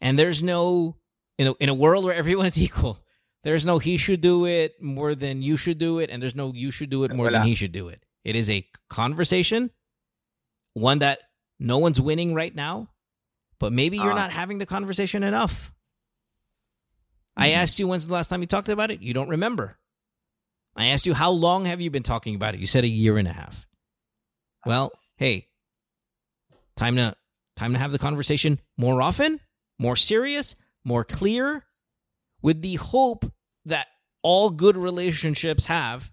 and there's no in a, in a world where everyone is equal, there's no he should do it more than you should do it, and there's no you should do it more Wala. than he should do it. It is a conversation, one that no one's winning right now, but maybe you're Ah. not having the conversation enough. I Mhm. asked you when's the last time you talked about it. You don't remember. I asked you how long have you been talking about it. You said a year and a half. Well, hey, time to time to have the conversation more often, more serious, more clear, with the hope that all good relationships have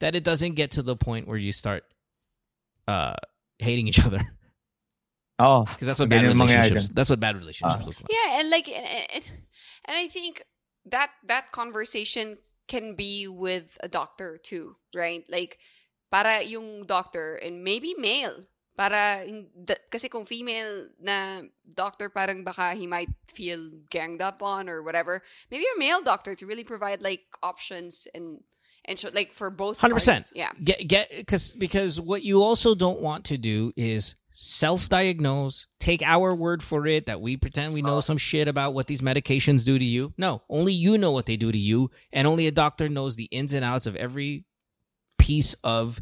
that it doesn't get to the point where you start uh hating each other Oh, because that's what bad Ganyan ang mangyayari relationships dyan. that's what bad relationships Ah. look like. Yeah, and like, and, and, and I think that that conversation can be with a doctor too, right? Like, para yung doctor and maybe male. Para, kasi kung female na doctor, parang baka he might feel ganged up on or whatever. Maybe a male doctor to really provide like options and and so, like for both. 100%. parties. Yeah. get get because because what you also don't want to do is self-diagnose take our word for it that we pretend we know uh. some shit about what these medications do to you no only you know what they do to you and only a doctor knows the ins and outs of every piece of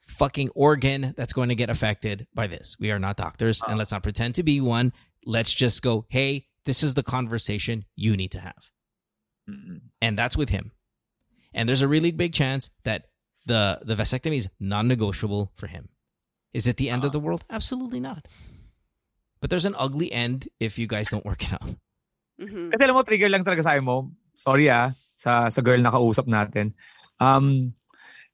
fucking organ that's going to get affected by this we are not doctors and let's not pretend to be one let's just go hey this is the conversation you need to have Mm-mm. and that's with him. And there's a really big chance that the the vasectomy is non-negotiable for him. Is it the end of the world? Absolutely not. But there's an ugly end if you guys don't work it out. hmm Kasi alam mo, trigger lang talaga sa mo. Sorry ah, sa, sa girl na kausap natin. Um,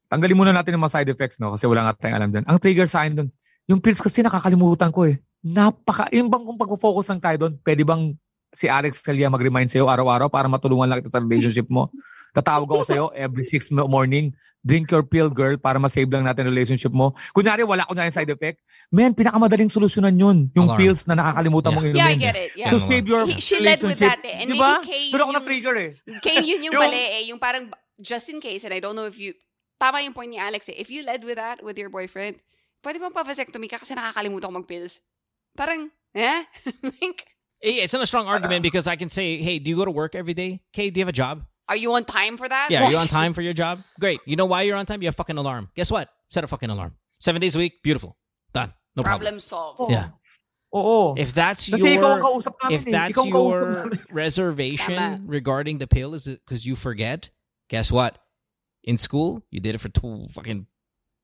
tanggalin muna natin yung mga side effects, no? Kasi wala nga tayong alam dun. Ang trigger sa akin dun, yung pills kasi nakakalimutan ko eh. Napaka, yung bang kung pag-focus lang tayo dun, pwede bang si Alex Calia mag-remind sa'yo araw-araw para matulungan lang kita sa relationship mo? Tatawag ako sa'yo every 6 morning, drink your pill, girl, para ma-save lang natin relationship mo. Kunyari, wala ko na yung side effect. Man, pinakamadaling solusyonan yun. Yung Alarm. pills na nakakalimutan Yeah. mong inumin. Yeah, I get it. Yeah. To save your He- she led with relationship. that eh. And Di ba? maybe Kay Doon ako yung- na-trigger eh. Kane, yun yung Yung- mali eh. Yung parang, just in case, and I don't know if you, tama yung point ni Alex eh. If you led with that with your boyfriend, pwede bang pa-vasectomy ka kasi nakakalimutan ko mag-pills? Parang, eh? like, It's not a strong argument because I can say, hey, do you go to work every day? Kay, do you have a job? are you on time for that? Yeah, are you on time for your job? Great. You know why you're on time? You have a fucking alarm. Guess what? Set a fucking alarm. Seven days a week. Beautiful. Done. No problem. Problem solved. Oo. Yeah. Oo. If that's Kasi your kausap namin if eh. that's Ikaw your reservation Tama. regarding the pill is because you forget, guess what? In school, you did it for fucking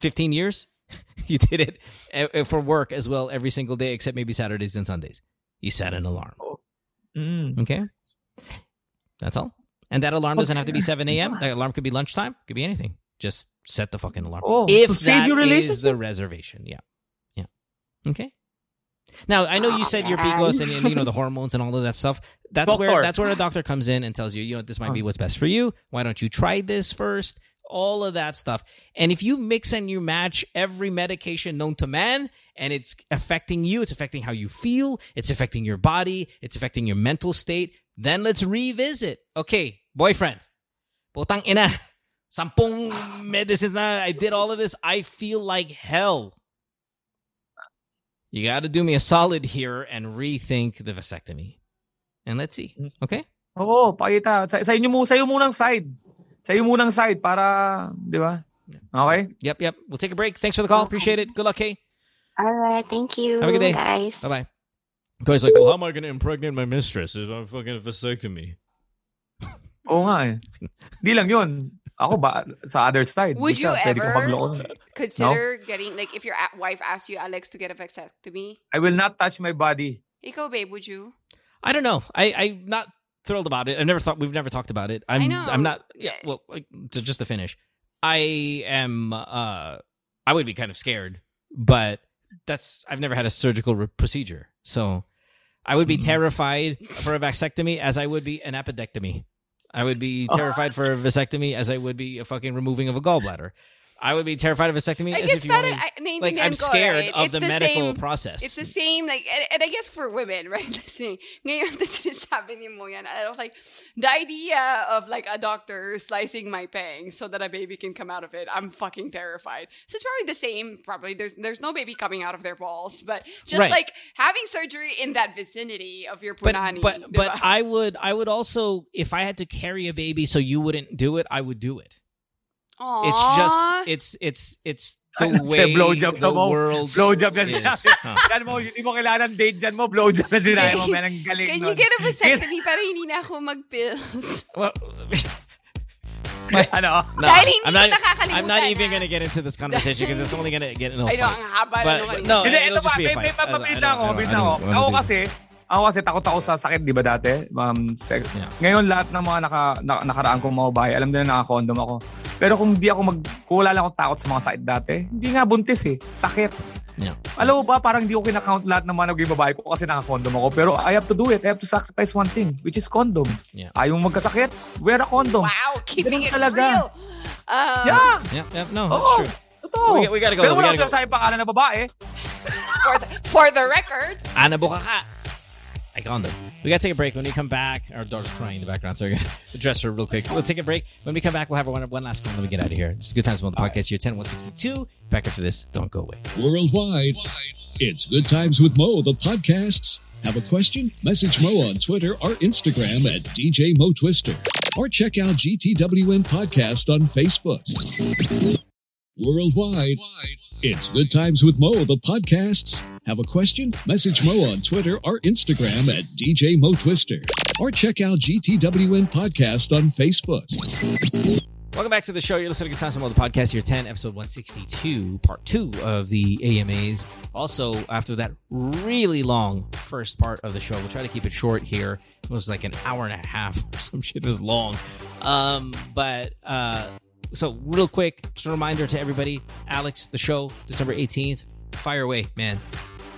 15 years. you did it uh, uh, for work as well every single day except maybe Saturdays and Sundays. You set an alarm. Mm. Okay? That's all. And that alarm doesn't have to be 7 a.m. That alarm could be lunchtime. Could be anything. Just set the fucking alarm. Oh, if that is the reservation. Yeah. Yeah. Okay. Now I know you said your PCOS and, and you know the hormones and all of that stuff. That's where that's where a doctor comes in and tells you, you know, this might be Oh. what's best for you. Why don't you try this first? All of that stuff. And if you mix and you match every medication known to man and it's affecting you, it's affecting how you feel, it's affecting your body, it's affecting your mental state, then let's revisit. Okay, boyfriend. Putang ina. Sampung medicines na I did all of this. I feel like hell. You got to do me a solid here and rethink the vasectomy. And let's see. Mm. Okay? Oo, pakita. Sa, sa inyo mo, sa iyo munang side. Sa iyo munang side para, di ba? Okay? Yep, yep. We'll take a break. Thanks for the call. Appreciate it. Good luck, Kay. All right. Thank you, Have a good day. guys. Bye bye. Guy's like, well, how am I going to impregnate my mistress if I'm fucking vasectomy? Oo nga eh. Di lang yun. Ako ba, sa other side. Would Di siya, you ever- magloko. Consider getting, like, if your wife asks you, Alex, to get a vasectomy, I will not touch my body. ikaw, babe, would you? I don't know. I, I'm not thrilled about it. I never thought we've never talked about it. I'm I know. I'm not yeah, well like, to, just to finish. I am uh I would be kind of scared, but that's I've never had a surgical re- procedure. So I would be Mm. terrified for a vasectomy as I would be an appendectomy. I would be Oh. terrified for a vasectomy as I would be a fucking removing of a gallbladder. I would be terrified of vasectomy. I as guess if you that want me- I, naiintindihan like I'm scared right? of It's the, the medical same, process. It's the same, like, and, and I guess for women, right? Ngayon, the sinasabi ni mo yan, I was like, the idea of like a doctor slicing my pang so that a baby can come out of it, I'm fucking terrified. So it's probably the same. Probably there's there's no baby coming out of their balls, but just Right. like having surgery in that vicinity of your but punani. but but diba? I would I would also if I had to carry a baby so you wouldn't do it, I would do it. It's just it's it's it's the way blowjob the mo? world Blowjob yan is. sinabi. Huh. Yan mo, hindi mo kailangan ng date dyan mo, blowjob na sinabi mo. Man, ang galing Can nun. you get a vasectomy para hindi na ako mag-pills? Well, ano? no, Dahil hindi I'm not, ko nakakalimutan, I'm not even ah. gonna get into this conversation because it's only gonna get in a I know, fight. ang haba But, na but nung no, Hindi, it'll ito just pa, be a may, fight. may I papabita don't- ako, I don't- mabita I ako. don't- I don't Ako think- kasi, ako kasi takot ako sa sakit, di ba dati? Um, sex. Yeah. Ngayon lahat ng mga naka, na, nakaraan kong mga bahay, alam nila naka-condom ako. Pero kung di ako mag, kung wala lang akong takot sa mga sakit dati, hindi nga buntis eh. Sakit. Yeah. Alam mo ba, parang di ko kinakount lahat ng mga naging babae ko kasi naka-condom ako. Pero I have to do it. I have to sacrifice one thing, which is condom. Yeah. Ayaw mo magkasakit, wear a condom. Wow, keeping Ganun it talaga. real. Um, Yeah! Yeah, yeah, no, that's true. Totoo. We, we gotta go. Pero We wala ko sa pangalan ng babae. for, the, for the record, Ana Bukaka. I got them. We gotta take a break. When we come back, our daughter's crying in the background, so we're gonna address her real quick. We'll take a break. When we come back, we'll have one, one last one. Let me get out of here. This is Good Times on the podcast. Year 10 162. Back after this. Don't go away. Worldwide, it's Good Times with Mo, the podcasts. Have a question? Message Mo on Twitter or Instagram at DJ Mo Twister. Or check out GTWM Podcast on Facebook. Worldwide, it's Good Times with Mo, the podcasts. Have a question? Message Mo on Twitter or Instagram at DJ Mo Twister. Or check out GTWM Podcast on Facebook. Welcome back to the show. You're listening to Good Times on the podcast, year 10, episode 162, part two of the AMAs. Also, after that really long first part of the show, we'll try to keep it short here. It was like an hour and a half or some shit. It was long. Um, but, uh, so real quick, just a reminder to everybody Alex, the show, December 18th. Fire away, man.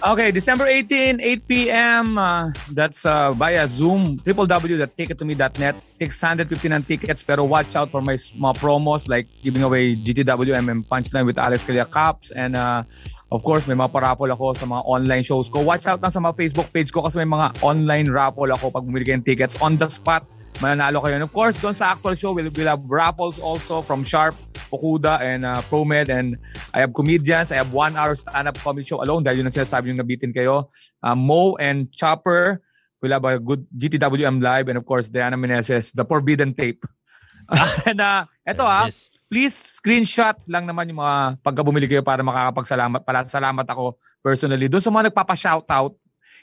Okay, December 18, 8 p.m. Uh, that's uh, via Zoom, www.tickettome.net. 659 tickets, pero watch out for my s- mga promos like giving away GTWM and Punchline with Alex Calleja Cups. And uh, of course, may mga paraffle ako sa mga online shows ko. Watch out lang sa mga Facebook page ko kasi may mga online raffle ako pag bumili ng tickets on the spot. Mananalo kayo. And of course, doon sa actual show, we'll, we'll have raffles also from Sharp, Okuda, and uh, ProMed. And I have comedians. I have one hour stand-up comedy show alone dahil yun ang sinasabi yung nabitin kayo. Uh, Mo and Chopper will have a good GTWM live. And of course, Diana Meneses, The Forbidden Tape. and uh, eto ah, Yes. please screenshot lang naman yung mga pagka bumili kayo para makakapagsalamat. Pala, salamat ako personally. Doon sa mga nagpapa-shoutout,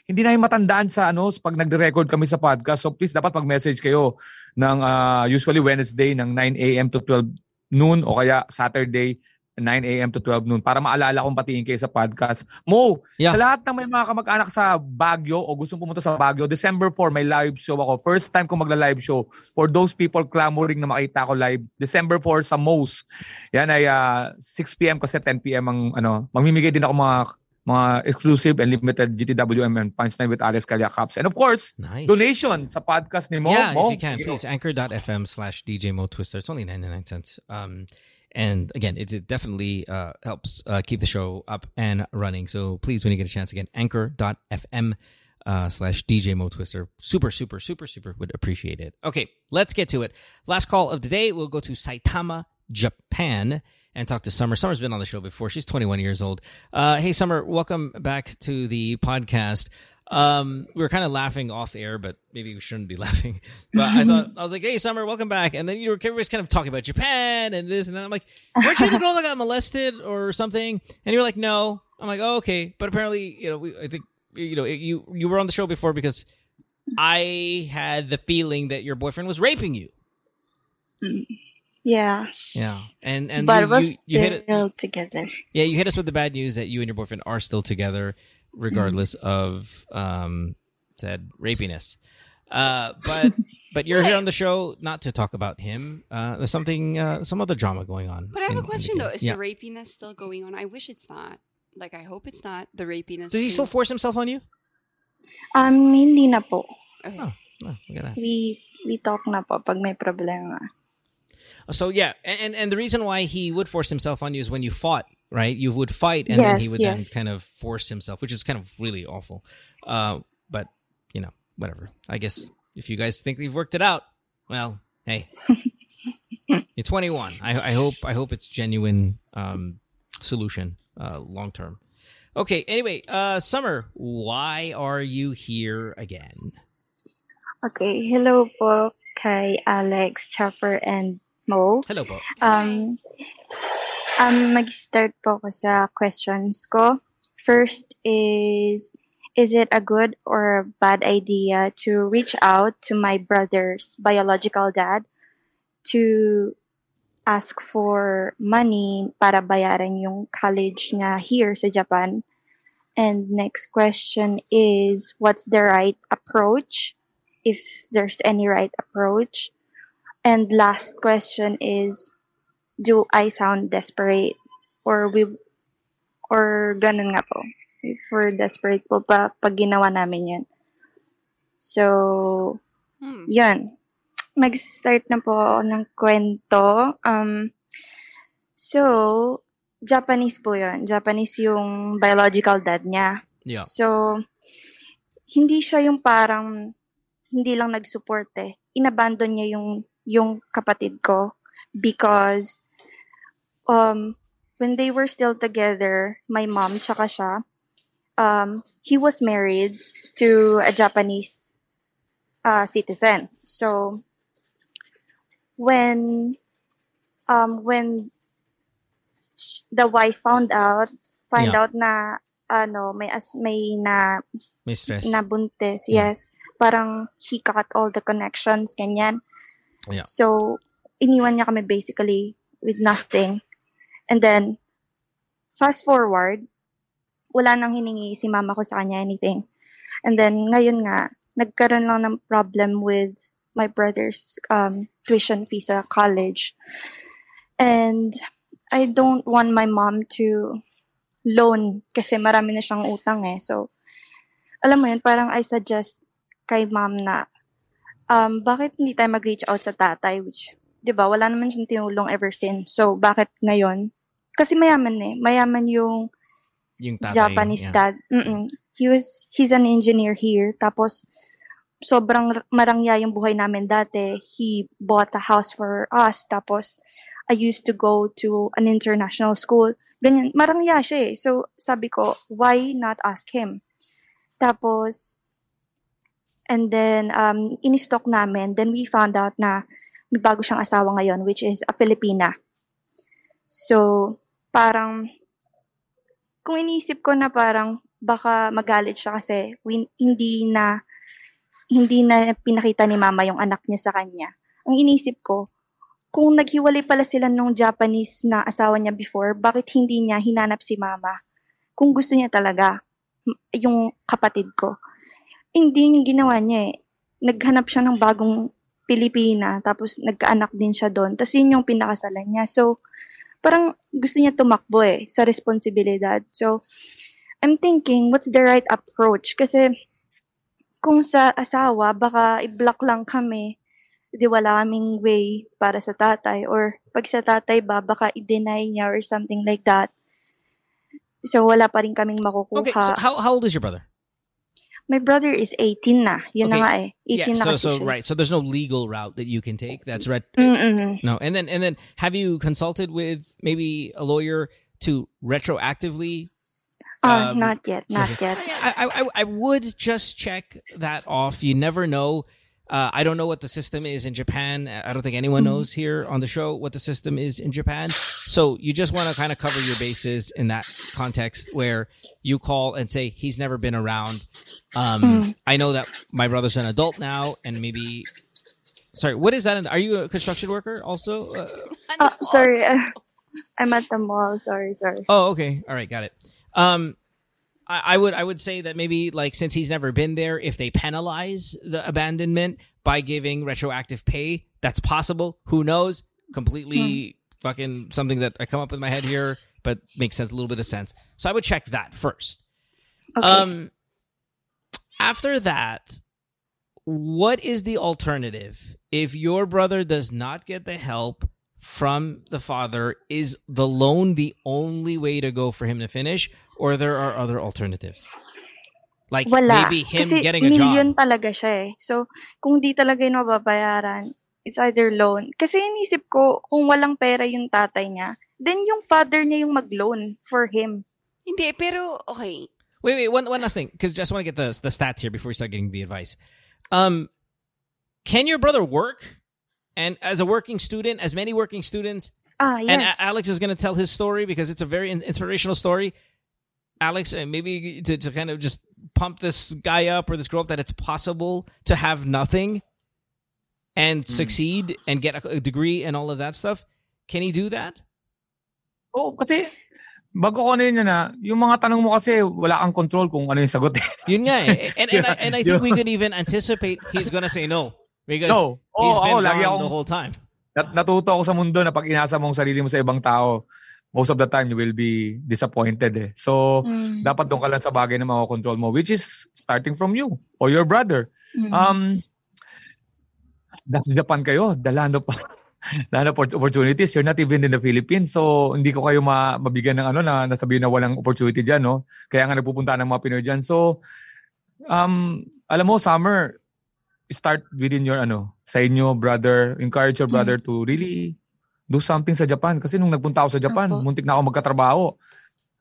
hindi na yung matandaan sa ano pag nagde-record kami sa podcast. So please dapat mag-message kayo ng ah, usually Wednesday ng 9 a.m. to 12 noon o kaya Saturday 9 a.m. to 12 noon para maalala kong patingin kayo sa podcast. Mo, Yeah. sa lahat ng may mga kamag-anak sa Baguio o gustong pumunta sa Baguio, December 4 may live show ako. First time ko magla-live show. For those people clamoring na makita ko live, December 4 sa Mo's. Yan ay ah, 6 p.m. kasi 10 p.m. ang ano, mamimigay din ako mga mga exclusive and limited GTWM and Punchline with Alex Calleja Cups. And of course, Nice. donation sa podcast ni Mo. yeah, Mo, if you can, please. Anchor.fm slash DJ Mo Twister. It's only 99 cents. Um, and again, it, it definitely uh, helps uh, keep the show up and running. So please, when you get a chance, again, anchor.fm uh, slash DJ Mo Twister. Super, super, super, super would appreciate it. Okay, let's get to it. Last call of the day. We'll go to Saitama, Japan. And talk to Summer. Summer's been on the show before. She's 21 years old. Uh, hey, Summer, welcome back to the podcast. Um, we were kind of laughing off air, but maybe we shouldn't be laughing. But I thought I was like, "Hey, Summer, welcome back." And then you were everybody's kind of talking about Japan and this, and then I'm like, "Weren't you the girl that got molested or something?" And you're like, "No." I'm like, "Oh, okay." But apparently, you know, we, I think you know you you were on the show before because I had the feeling that your boyfriend was raping you. Yeah. Yeah, and and but you, we're you, you hit it. together. Yeah, you hit us with the bad news that you and your boyfriend are still together, regardless of um, said rapiness. Uh, but but you're here on the show not to talk about him. Uh, there's something, uh, some other drama going on. But I have in- a question though: Is yeah. the rapiness still going on? I wish it's not. Like, I hope it's not the rapiness. Does he too. still force himself on you? Um, hindi na po. Okay. Oh, oh, look at that. We we talk na po pag may problema. So yeah, and and the reason why he would force himself on you is when you fought, right? You would fight, and then he would yes. then kind of force himself, which is kind of really awful. Uh, but you know, whatever. I guess if you guys think you've worked it out, well, hey, you're 21. I, I hope I hope it's genuine um, solution uh, long term. Okay. Anyway, uh, Summer, why are you here again? Okay, hello po kay Alex, Chopper, and Mo. Hello, po. Um, um, mag-start po ako sa questions ko. First is, is it a good or a bad idea to reach out to my brother's biological dad to ask for money para bayaran yung college niya here sa Japan? And next question is, what's the right approach? If there's any right approach. And last question is, do I sound desperate? Or we, or ganun nga po. If we're desperate po pa, pag ginawa namin yun. So, Hmm. yun. Mag-start na po ako ng kwento. Um, so, Japanese po yun. Japanese yung biological dad niya. Yeah. So, hindi siya yung parang hindi lang nag-support eh. Inabandon niya yung yung kapatid ko because um when they were still together, my mom tsaka siya, um he was married to a Japanese uh, citizen. So when um when the wife found out find Yeah. out na ano may as may na May stress. nabuntis, Yeah. yes. Parang he cut all the connections, ganyan. Yeah. So, iniwan niya kami basically with nothing. And then, fast forward, wala nang hiningi si mama ko sa kanya anything. And then, ngayon nga, nagkaroon lang ng problem with my brother's um, tuition fee sa college. And I don't want my mom to loan kasi marami na siyang utang eh. So, alam mo yun, parang I suggest kay mom na um, bakit hindi tayo mag-reach out sa tatay which 'di ba wala naman siyang tinulong ever since. So bakit ngayon? Kasi mayaman eh. Mayaman yung yung tatay. Japanese yeah. dad. Mm-mm. he was he's an engineer here. Tapos sobrang marangya yung buhay namin dati. He bought a house for us. Tapos I used to go to an international school. Ganyan. Marangya siya eh. So sabi ko why not ask him? Tapos And then, um, in-stock namin. Then, we found out na may bago siyang asawa ngayon, which is a Filipina. So, parang, kung iniisip ko na parang, baka magalit siya kasi win- hindi na, hindi na pinakita ni mama yung anak niya sa kanya. Ang iniisip ko, kung naghiwalay pala sila nung Japanese na asawa niya before, bakit hindi niya hinanap si mama? Kung gusto niya talaga, yung kapatid ko hindi yun yung ginawa niya eh. Naghanap siya ng bagong Pilipina, tapos nagkaanak din siya doon. Tapos yun yung pinakasalan niya. So, parang gusto niya tumakbo eh, sa responsibilidad. So, I'm thinking, what's the right approach? Kasi, kung sa asawa, baka i-block lang kami, di wala kaming way para sa tatay. Or, pag sa tatay ba, baka i-deny niya or something like that. So, wala pa rin kaming makukuha. Okay, so how how old is your brother? My brother is 18 na. Yun na Okay. nga eh. 18 yeah, na so so right. So there's no legal route that you can take. That's right. Mm-mm. No, and then and then have you consulted with maybe a lawyer to retroactively? Ah, Um, not yet, not yet. I, I I I would just check that off. You never know. Uh, I don't know what the system is in Japan. I don't think anyone knows here on the show what the system is in Japan. So you just want to kind of cover your bases in that context where you call and say he's never been around. Um, Mm. I know that my brother's an adult now, and maybe. Sorry, what is that? In, are you a construction worker also? Uh, Ah, sorry. uh, I'm at the mall. Sorry, sorry. Oh, okay. All right, got it. Um, I, I would I would say that maybe like since he's never been there, if they penalize the abandonment by giving retroactive pay, that's possible. Who knows? Completely fucking something that I come up with in my head here, but makes sense a little bit of sense. So I would check that first. Okay. Um, after that, what is the alternative if your brother does not get the help from the father, is the loan the only way to go for him to finish, or there are other alternatives? Like Wala. maybe him Kasi getting a million job. talaga siya eh. So, kung di talaga yun mababayaran, it's either loan. Kasi inisip ko, kung walang pera yung tatay niya, then yung father niya yung mag-loan for him. Hindi, pero okay. Wait, wait, one, one last thing, because just want to get the the stats here before we start getting the advice. Um, can your brother work? And as a working student, as many working students, Ah, and yes. A- Alex is going to tell his story because it's a very in- inspirational story. Alex, uh, maybe to, to kind of just pump this guy up or this girl up that it's possible to have nothing and succeed and get a, a degree and all of that stuff. Can he do that? Oo, kasi bago ko ano yun na, yung mga tanong mo kasi wala kang control kung ano yung sagot eh. Yun nga eh. And, and, I, and I think we could even anticipate he's going to say no because No. Oo, he's been ako, lagi gone akong- the whole time. Nat- natuto ako sa mundo na pag inasa mo ang sarili mo sa ibang tao, most of the time you will be disappointed eh. So, Mm, dapat doon ka lang sa bagay na makakontrol mo, which is starting from you or your brother. mm. Um, nasa Japan kayo, the land of, land of opportunities. You're not even in the Philippines. So, hindi ko kayo ma, mabigyan ng ano na nasabihin na walang opportunity dyan, no? Kaya nga nagpupunta ng mga Pinoy dyan. So, um, alam mo, summer, start within your, ano, sa inyo, brother, encourage your brother to really do something sa Japan. Kasi nung nagpunta ako sa Japan, Opo. muntik na ako magkatrabaho.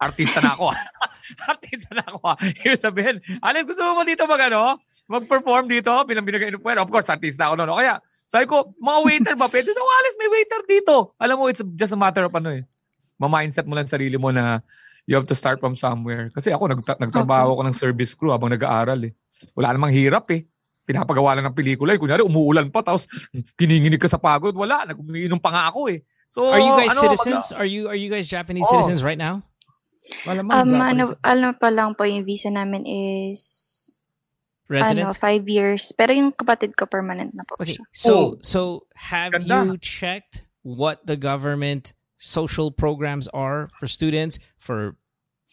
Artista na ako. Artista na ako. Ibig sabihin, Alex, gusto mo dito mag, ano, mag-perform dito bilang binigay ng Well, of course, artista ako noon. Kaya, sabi ko, mga waiter ba? Pwede so, Alex, may waiter dito. Alam mo, it's just a matter of ano eh. Ma-mindset mo lang sarili mo na you have to start from somewhere. Kasi ako, nagta- nagtrabaho ako ng service crew habang nag-aaral eh. Wala namang hirap eh. Pinapagawa lang ng pelikula eh. Kunyari, umuulan pa, tapos kininginig ka sa pagod. Wala, nag-umiinom pa nga ako eh. So, Are you guys ano, citizens? Are you are you guys Japanese Oh. citizens right now? Malamang, Um, ano, ano pa lang po yung visa namin is Resident? ano, five years. Pero yung kapatid ko permanent na po Okay, siya. so Oh. so have Ganda. you checked what the government social programs are for students for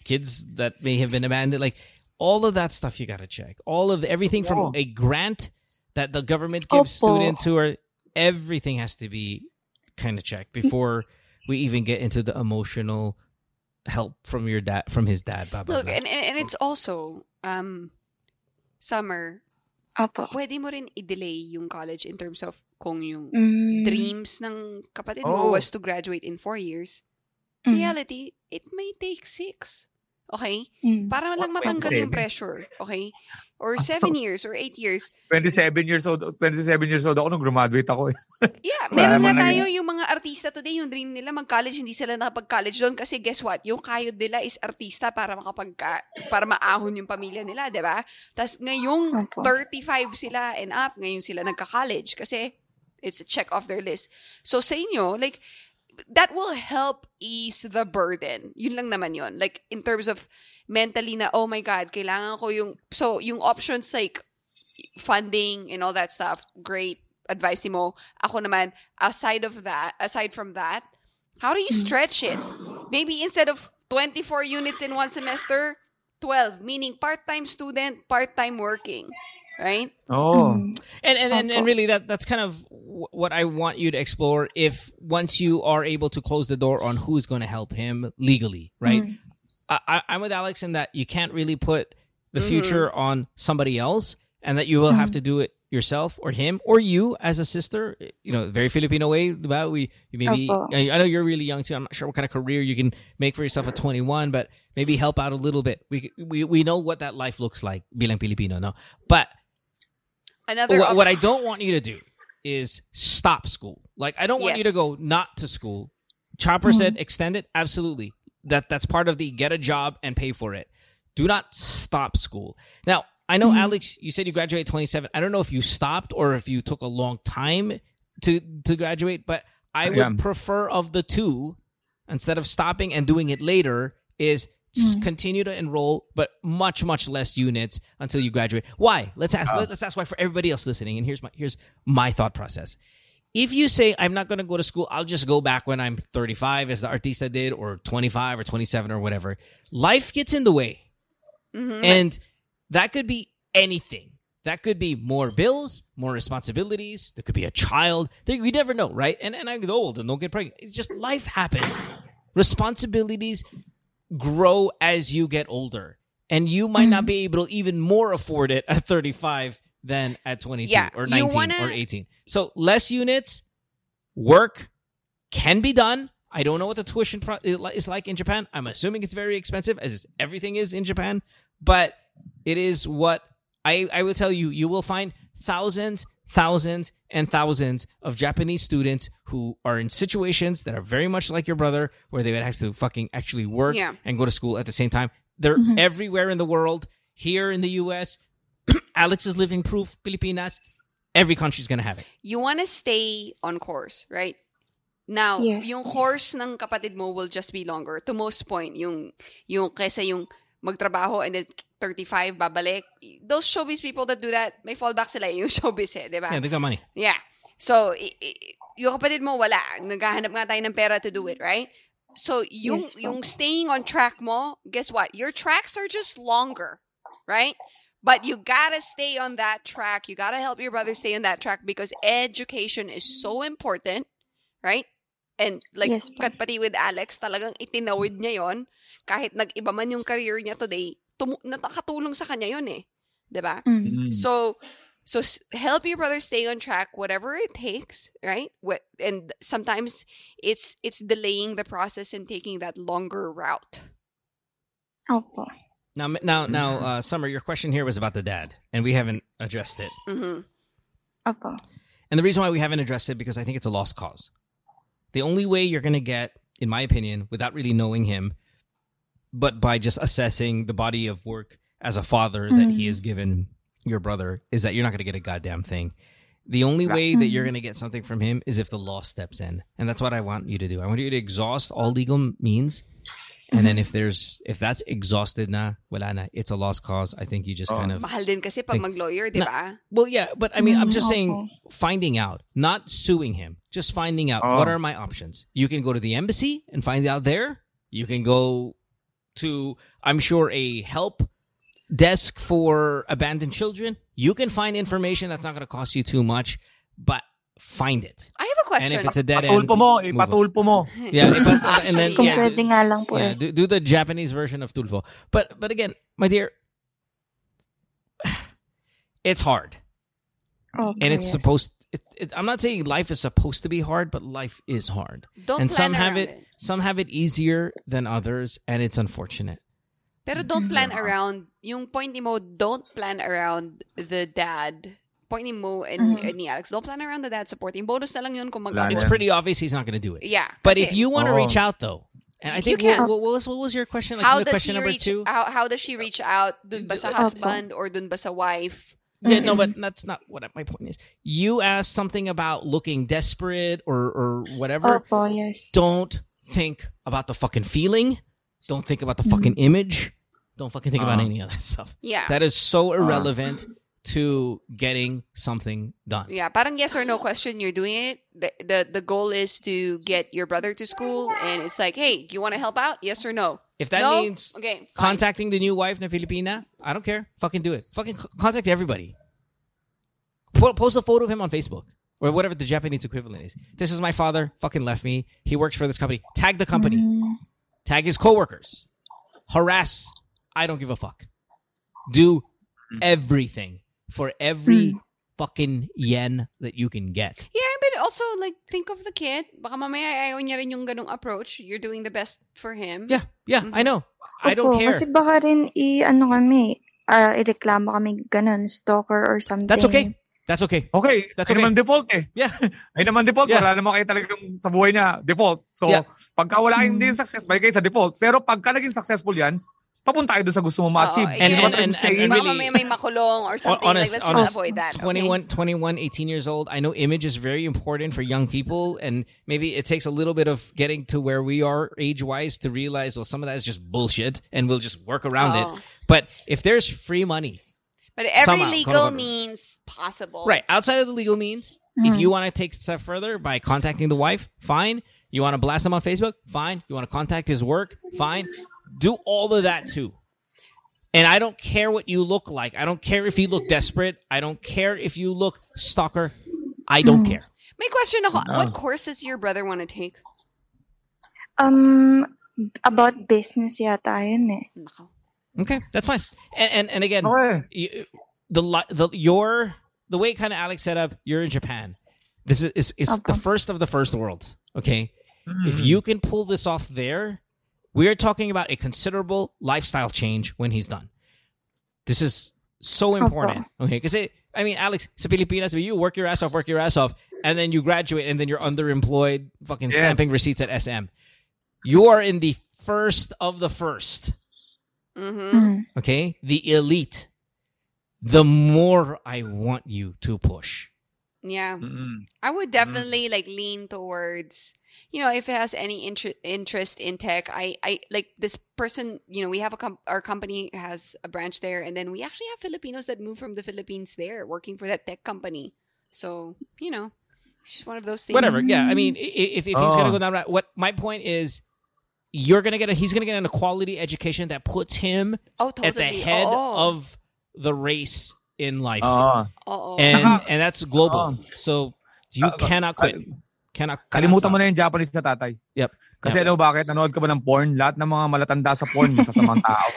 kids that may have been abandoned? Like all of that stuff, you got to check. All of everything from Oh. a grant that the government gives Opo. students who are everything has to be kind of checked before we even get into the emotional help from your dad from his dad. Blah, blah, Look, blah. and, and, and it's also, um, summer, Opo. pwede mo rin i-delay yung college in terms of kung yung Mm, dreams ng kapatid mo Oh. was to graduate in four years. mm, Reality, it may take six. Okay? mm. Para lang matanggal yung 27. pressure. Okay? Or seven years or eight years. 27 years old 27 years old ako nung graduate ako eh. Yeah, meron nga tayo yung mga artista today, yung dream nila mag-college, hindi sila nakapag-college doon kasi guess what? Yung kayod nila is artista para makapag para maahon yung pamilya nila, 'di ba? Tapos ngayong Opo. 35 sila and up, ngayon sila nagka-college kasi it's a check off their list. So sa inyo, like that will help ease the burden. Yun lang naman yun. Like in terms of mentally na oh my god, kailangan ko yung so yung options like funding and all that stuff, great advice mo. Ako naman, aside of that, aside from that, how do you hmm. stretch it? Maybe instead of 24 units in one semester, 12, meaning part-time student, part-time working, right? Oh. Mm. and and, and, and really that that's kind of what I want you to explore if once you are able to close the door on who's going to help him legally right Mm. I, I, I'm with Alex in that you can't really put the Mhm. future on somebody else and that you will have to do it yourself or him or you as a sister you know very Filipino way diba? we maybe Opo. I I know you're really young too I'm not sure what kind of career you can make for yourself at 21 but maybe help out a little bit we we, we know what that life looks like bilang Filipino no but Another what, op- what I don't want you to do is stop school. Like I don't want you to go not to school. Chopper said mm-hmm. extend it. Absolutely. That that's part of the get a job and pay for it. Do not stop school. Now, I know mm-hmm. Alex, you said you graduated 27. I don't know if you stopped or if you took a long time to to graduate, but I would Yeah. prefer of the two instead of stopping and doing it later is s- continue to enroll but much much less units until you graduate why let's ask Ah. let's ask why for everybody else listening and here's my here's my thought process if you say i'm not going to go to school i'll just go back when i'm 35 as the artista did or 25 or 27 or whatever life gets in the way Mhm. and that could be anything That could be more bills, more responsibilities. There could be a child. There, you never know, right? And and I get old and don't get pregnant. It's just life happens. Responsibilities grow as you get older, and you might not mm-hmm. be able to even more afford it at 35 than at 22 Yeah, or 19 wanna- or 18. So less units, work can be done. I don't know what the tuition pro- is like in Japan. I'm assuming it's very expensive, as everything is in Japan. But it is what I, I will tell you. You will find thousands, thousands, and thousands of Japanese students who are in situations that are very much like your brother, where they would have to fucking actually work Yeah. and go to school at the same time. They're mm-hmm. everywhere in the world. Here in the U.S., Alex is living proof. Filipinas, every country's gonna have it. you want to stay on course, right? Now, Yes. yung course ng kapatid mo will just be longer. To most point, yung, yung kesa yung magtrabaho and then 35, babalik. Those showbiz people that do that, may fallback sila yung showbiz eh, di ba? Yeah, they got money. Yeah. So, i- i- yung kapatid mo, wala. Naghahanap nga tayo ng pera to do it, right? So, yung, Yes, yung staying on track mo, guess what? Your tracks are just longer, right? But you gotta stay on that track. You gotta help your brother stay on that track because education is so important, right? And like, Yes, po. kat pati with Alex, talagang itinawid niya yon Kahit nag-iba man yung career niya today, tumu- nakatulong sa kanya yon eh. 'Di ba? Mm. So, so help your brother stay on track, whatever it takes, right? Wh- And sometimes it's it's delaying the process and taking that longer route. Opo. Now, now, now, uh, Summer, your question here was about the dad, and we haven't addressed it. hmm Opo. And the reason why we haven't addressed it because I think it's a lost cause. The only way you're going to get, in my opinion, without really knowing him, but by just assessing the body of work as a father that he mm-hmm. has given your brother, is that you're not going to get a goddamn thing. The only way that you're mm-hmm. going to get something from him is if the law steps in, and that's what I want you to do. I want you to exhaust all legal means, and then mm-hmm. if there's if that's exhausted na, wala na, it's a lost cause. I think you just oh. kind of Mahal din kasi pag mag-lawyer, di ba? well, yeah, but I mean, I'm just saying, finding out, not suing him, just finding out Oh. what are my options. You can go to the embassy and find out there. You can go to, I'm sure, a help desk for abandoned children. You can find information that's not going to cost you too much, but find it. I have a question. And if it's a dead end, Patulpo mo, move ipatulpo mo. Yeah, eh, but- but- and then yeah, do, nga lang po yeah, eh. do, do the Japanese version of tulfo. But but again, my dear, it's hard Opo, and it's yes. supposed it, it, i'm not saying life is supposed to be hard but life is hard Don't and some have around it, some have it easier than others and it's unfortunate Pero Mm-hmm. don't plan around, yung point ni mo, don't plan around the dad. Point ni mo and, Mm-hmm. and ni Alex, don't plan around the dad supporting. Bonus na lang yun kung mag it's pretty obvious he's not going to do it Yeah. but if you want to Oh. reach out though and i think can. what, what was what was your question like how the does question he number reach, two How, how does she reach out? Dun ba sa Opo. husband or dun ba sa wife? Yeah, no, but that's not what my point is. You asked something about looking desperate or or whatever. Opo, yes. Don't think about the fucking feeling. Don't think about the fucking image. Don't fucking think about Uh. any of that stuff. Yeah. That is so irrelevant to getting something done. Yeah, parang yes or no question. You're doing it. The, the the goal is to get your brother to school, and it's like, hey, do you want to help out? Yes or no? If that no? means okay, fine. contacting the new wife na Filipina, I don't care. Fucking do it. Fucking contact everybody. Post a photo of him on Facebook or whatever the Japanese equivalent is. This is my father. Fucking left me. He works for this company. Tag the company. Tag his coworkers. Harass. I don't give a fuck. Do mm-hmm. everything for every fucking yen that you can get. Yeah, but also like think of the kid. Baka mamaya ayaw niya rin yung ganong approach. You're doing the best for him. Yeah, yeah, I know. I don't Opo, care. Kasi baka rin i, ano kami, ah, ireklamo kami ganun, stalker or something. That's okay. That's okay. Okay, That's ay okay. naman default eh. Yeah. Ay naman default, Yeah. wala naman kayo talagang sa buhay niya default. So, Yeah. pagka wala kayong hindi success, balik kayo sa default. Pero pagka naging successful yan, papunta kayo doon sa gusto mo ma-achieve. Oo, And- and- and- and- and saying, Baka really- mamaya may makulong or something. honest, like, let's honest, avoid that. okay? 21, 21, 18 years old. I know image is very important for young people, and maybe it takes a little bit of getting to where we are age wise to realize, well, some of that is just bullshit, and we'll just work around Oh. it. But if there's free money, But every Somehow, legal means possible. right outside of the legal means, if mm. you want to take a step further by contacting the wife, fine. You want to blast him on Facebook, fine. You want to contact his work, fine. Do all of that too. And I don't care what you look like. I don't care if you look desperate. I don't care if you look stalker. I don't Mm. care. My question. No. What course does your brother want to take? Um, about business yata yun eh. Okay, that's fine. And and, and again, Okay. you, the the your the way kind of Alex set up, you're in Japan. This is is, is the first of the first world. Okay, if Mhm. you can pull this off there, we are talking about a considerable lifestyle change when he's done. This is so important. Okay, because I mean, Alex, sa Pilipinas, you work your ass off, work your ass off, and then you graduate, and then you're underemployed, fucking Yes. stamping receipts at SM. You are in the first of the first Mhm. Mm. okay the elite the more i want you to push Yeah. Mm-mm. I would definitely like lean towards you know if it has any inter- interest in tech I I like this person you know we have a com- our company has a branch there and then we actually have Filipinos that move from the Philippines there working for that tech company so you know it's just one of those things whatever yeah i mean i- i- if, if he's gonna Oh. go down that what my point is you're gonna get a he's gonna get an equality education that puts him oh totally at the head Oo. of the race in life uh-huh. Oo. Oo. and uh-huh. and that's global Oo. so you Ah, cannot quit cannot, cannot Kalimutan stop. mo na yung Japanese na tatay. Yep. Kasi Yep. ano bakit? Nanood ka ba ng porn? Lahat ng mga malatanda sa porn, masasamang tao.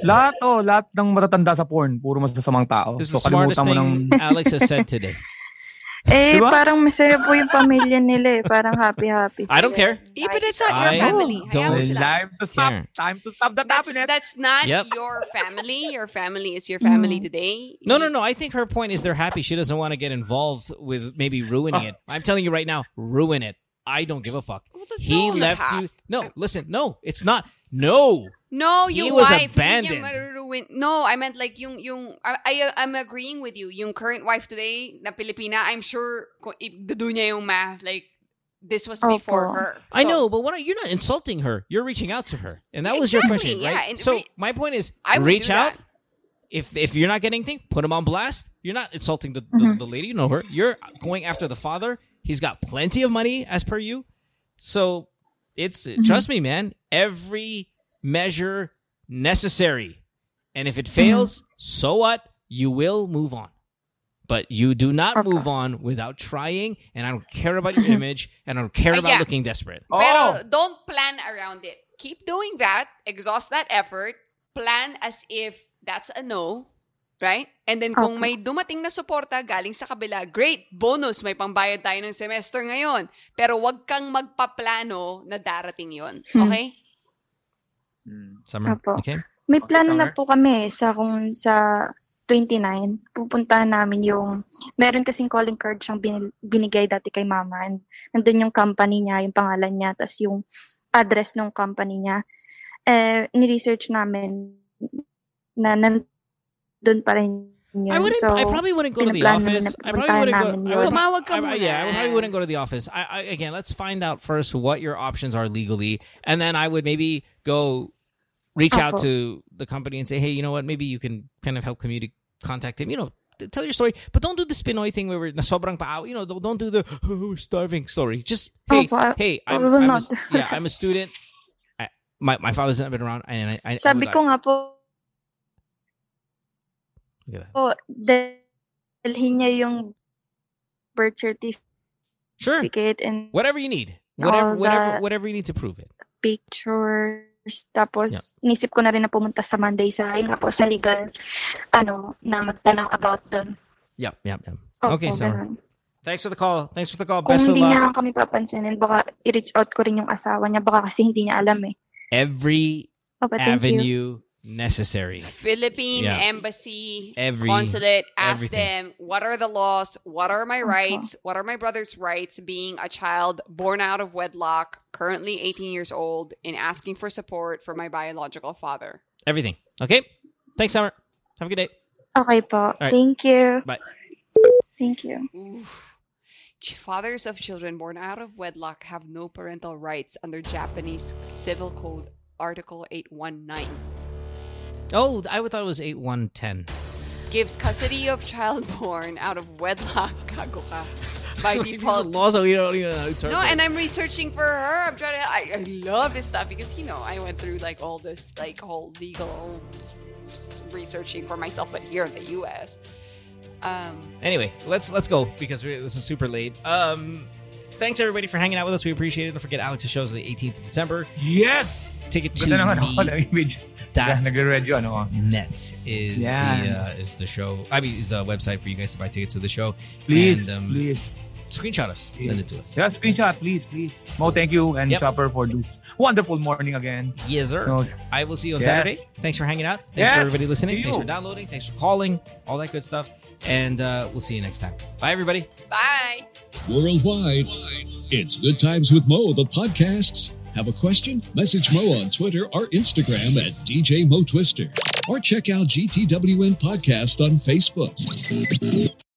lahat, oh, lahat ng matatanda sa porn, puro masasamang tao. this is So the smartest kalimutan mo thing ng... alex has said today Eh, Diba? parang masaya po yung pamilya nila eh. Parang happy-happy I don't care. Yeah, but it's not your I family. Don't sila. Time to stop. care. Time to stop the That's, happiness. that's not Yep. your family. Your family is your family Mm. today. No, no, no. I think her point is they're happy. She doesn't want to get involved with maybe ruining it. I'm telling you right now, ruin it. I don't give a fuck. Well, He all in left you. No, listen. No, it's not. No. No, He yung was wife. abandoned. Hindi niya maruruin. No, I meant like yung, yung, I, I, I'm agreeing with you. Yung current wife today na Pilipina, I'm sure kung do niya yung math, like, this was before Opo. her. I know, but what are, you're not insulting her. You're reaching out to her, and that was your question, yeah, right? and so re- my point is, I reach out. that. If if you're not getting anything, put him on blast. You're not insulting the, the, mm-hmm. the lady. You know her. You're going after the father. He's got plenty of money as per you. So it's trust me, man. Every measure necessary, and if it fails, so what? You will move on. But you do not Okay. move on without trying, and I don't care about your image, and I don't care Uh, about yeah. looking desperate. Oh! Don't plan around it. Keep doing that. Exhaust that effort. Plan as if that's a no. Right? And then kung Okay. may dumating na suporta galing sa kabila, great, bonus, may pambayad tayo ng semester ngayon. Pero wag kang magpaplano na darating yon Hmm. Okay? Hmm. Summer, Apo. okay? May Okay, plano Summer. na po kami sa kung sa 29, pupuntahan namin yung, meron kasing calling card siyang bin- binigay dati kay mama. And nandun yung company niya, yung pangalan niya, tas yung address ng company niya. Eh, ni-research namin na nandun pa rin yun. I wouldn't. so, I probably wouldn't go to the office. I probably wouldn't go. I would- Tumawag ka I- I- yeah, I probably wouldn't go to the office. I, I again, let's find out first what your options are legally, and then I would maybe go reach out to the company and say, hey, you know what? Maybe you can kind of help community contact him. You know, tell your story, but don't do the Pinoy thing where we're na sobrang paaw. You know, don't don't the oh, we're starving story. Just oh, hey, Opo, I- hey, I I'm, will I'm a, not. yeah, I'm a student. I, my my father's not been around, and I, I I would ko nga po, That. po, dalhin niya yung birth certificate Sure, and whatever you need, whatever whatever whatever you need to prove it. pictures. Tapos, nisip ko na rin na pumunta sa Monday sa, yun po, sa legal, ano, na magtanong about doon. Yep, yep, yep. Opo, Okay, so ganun. thanks for the call. Thanks for the call. Kung Best of hindi luck. niya kami papansinin, baka i-reach out ko rin yung asawa niya. Baka kasi hindi niya alam eh. Every Opo, thank you. Avenue necessary. Philippine Yeah. embassy, Every- consulate, ask everything. them what are the laws, what are my oh, rights, what are my brother's rights being a child born out of wedlock, currently 18 years old, and asking for support for my biological father. Everything. Okay? Thanks, Summer. Have a good day. Okay po. right. Thank you. Bye. Thank you. Oof. Fathers of children born out of wedlock have no parental rights under Japanese Civil Code Article 819. Oh, I thought it was 8110. Gives custody of child born out of wedlock. Gago ka. by This is default. law, so you don't even know how to interpret No, and I'm researching for her. I'm trying to. I, I love this stuff because you know I went through like all this like whole legal researching for myself, but here in the U.S. Um, Anyway, let's let's go because we this is super late. Um, thanks everybody for hanging out with us. We appreciate it. Don't forget Alex's shows on the 18th of December. Yes! Ticket to Ganda naman ako me ng image. dot Nagre-read yun, ano. net is Yan. the uh, is the show. I mean, is the website for you guys to buy tickets to the show. Please, And, um, please. Screenshot us. Send it to us. Yeah, screenshot, please, please. Mo, thank you and Yep. Chopper for this wonderful morning again. Yes, sir. No, I will see you on Yes. Saturday. Thanks for hanging out. Thanks Yes, for everybody listening. Thanks for downloading. Thanks for calling. All that good stuff. And uh, we'll see you next time. Bye, everybody. bye. Worldwide, it's Good Times with Mo, the podcasts. Have a question? Message Mo on Twitter or Instagram at DJ Mo Twister. Or check out GTWM Podcast on Facebook.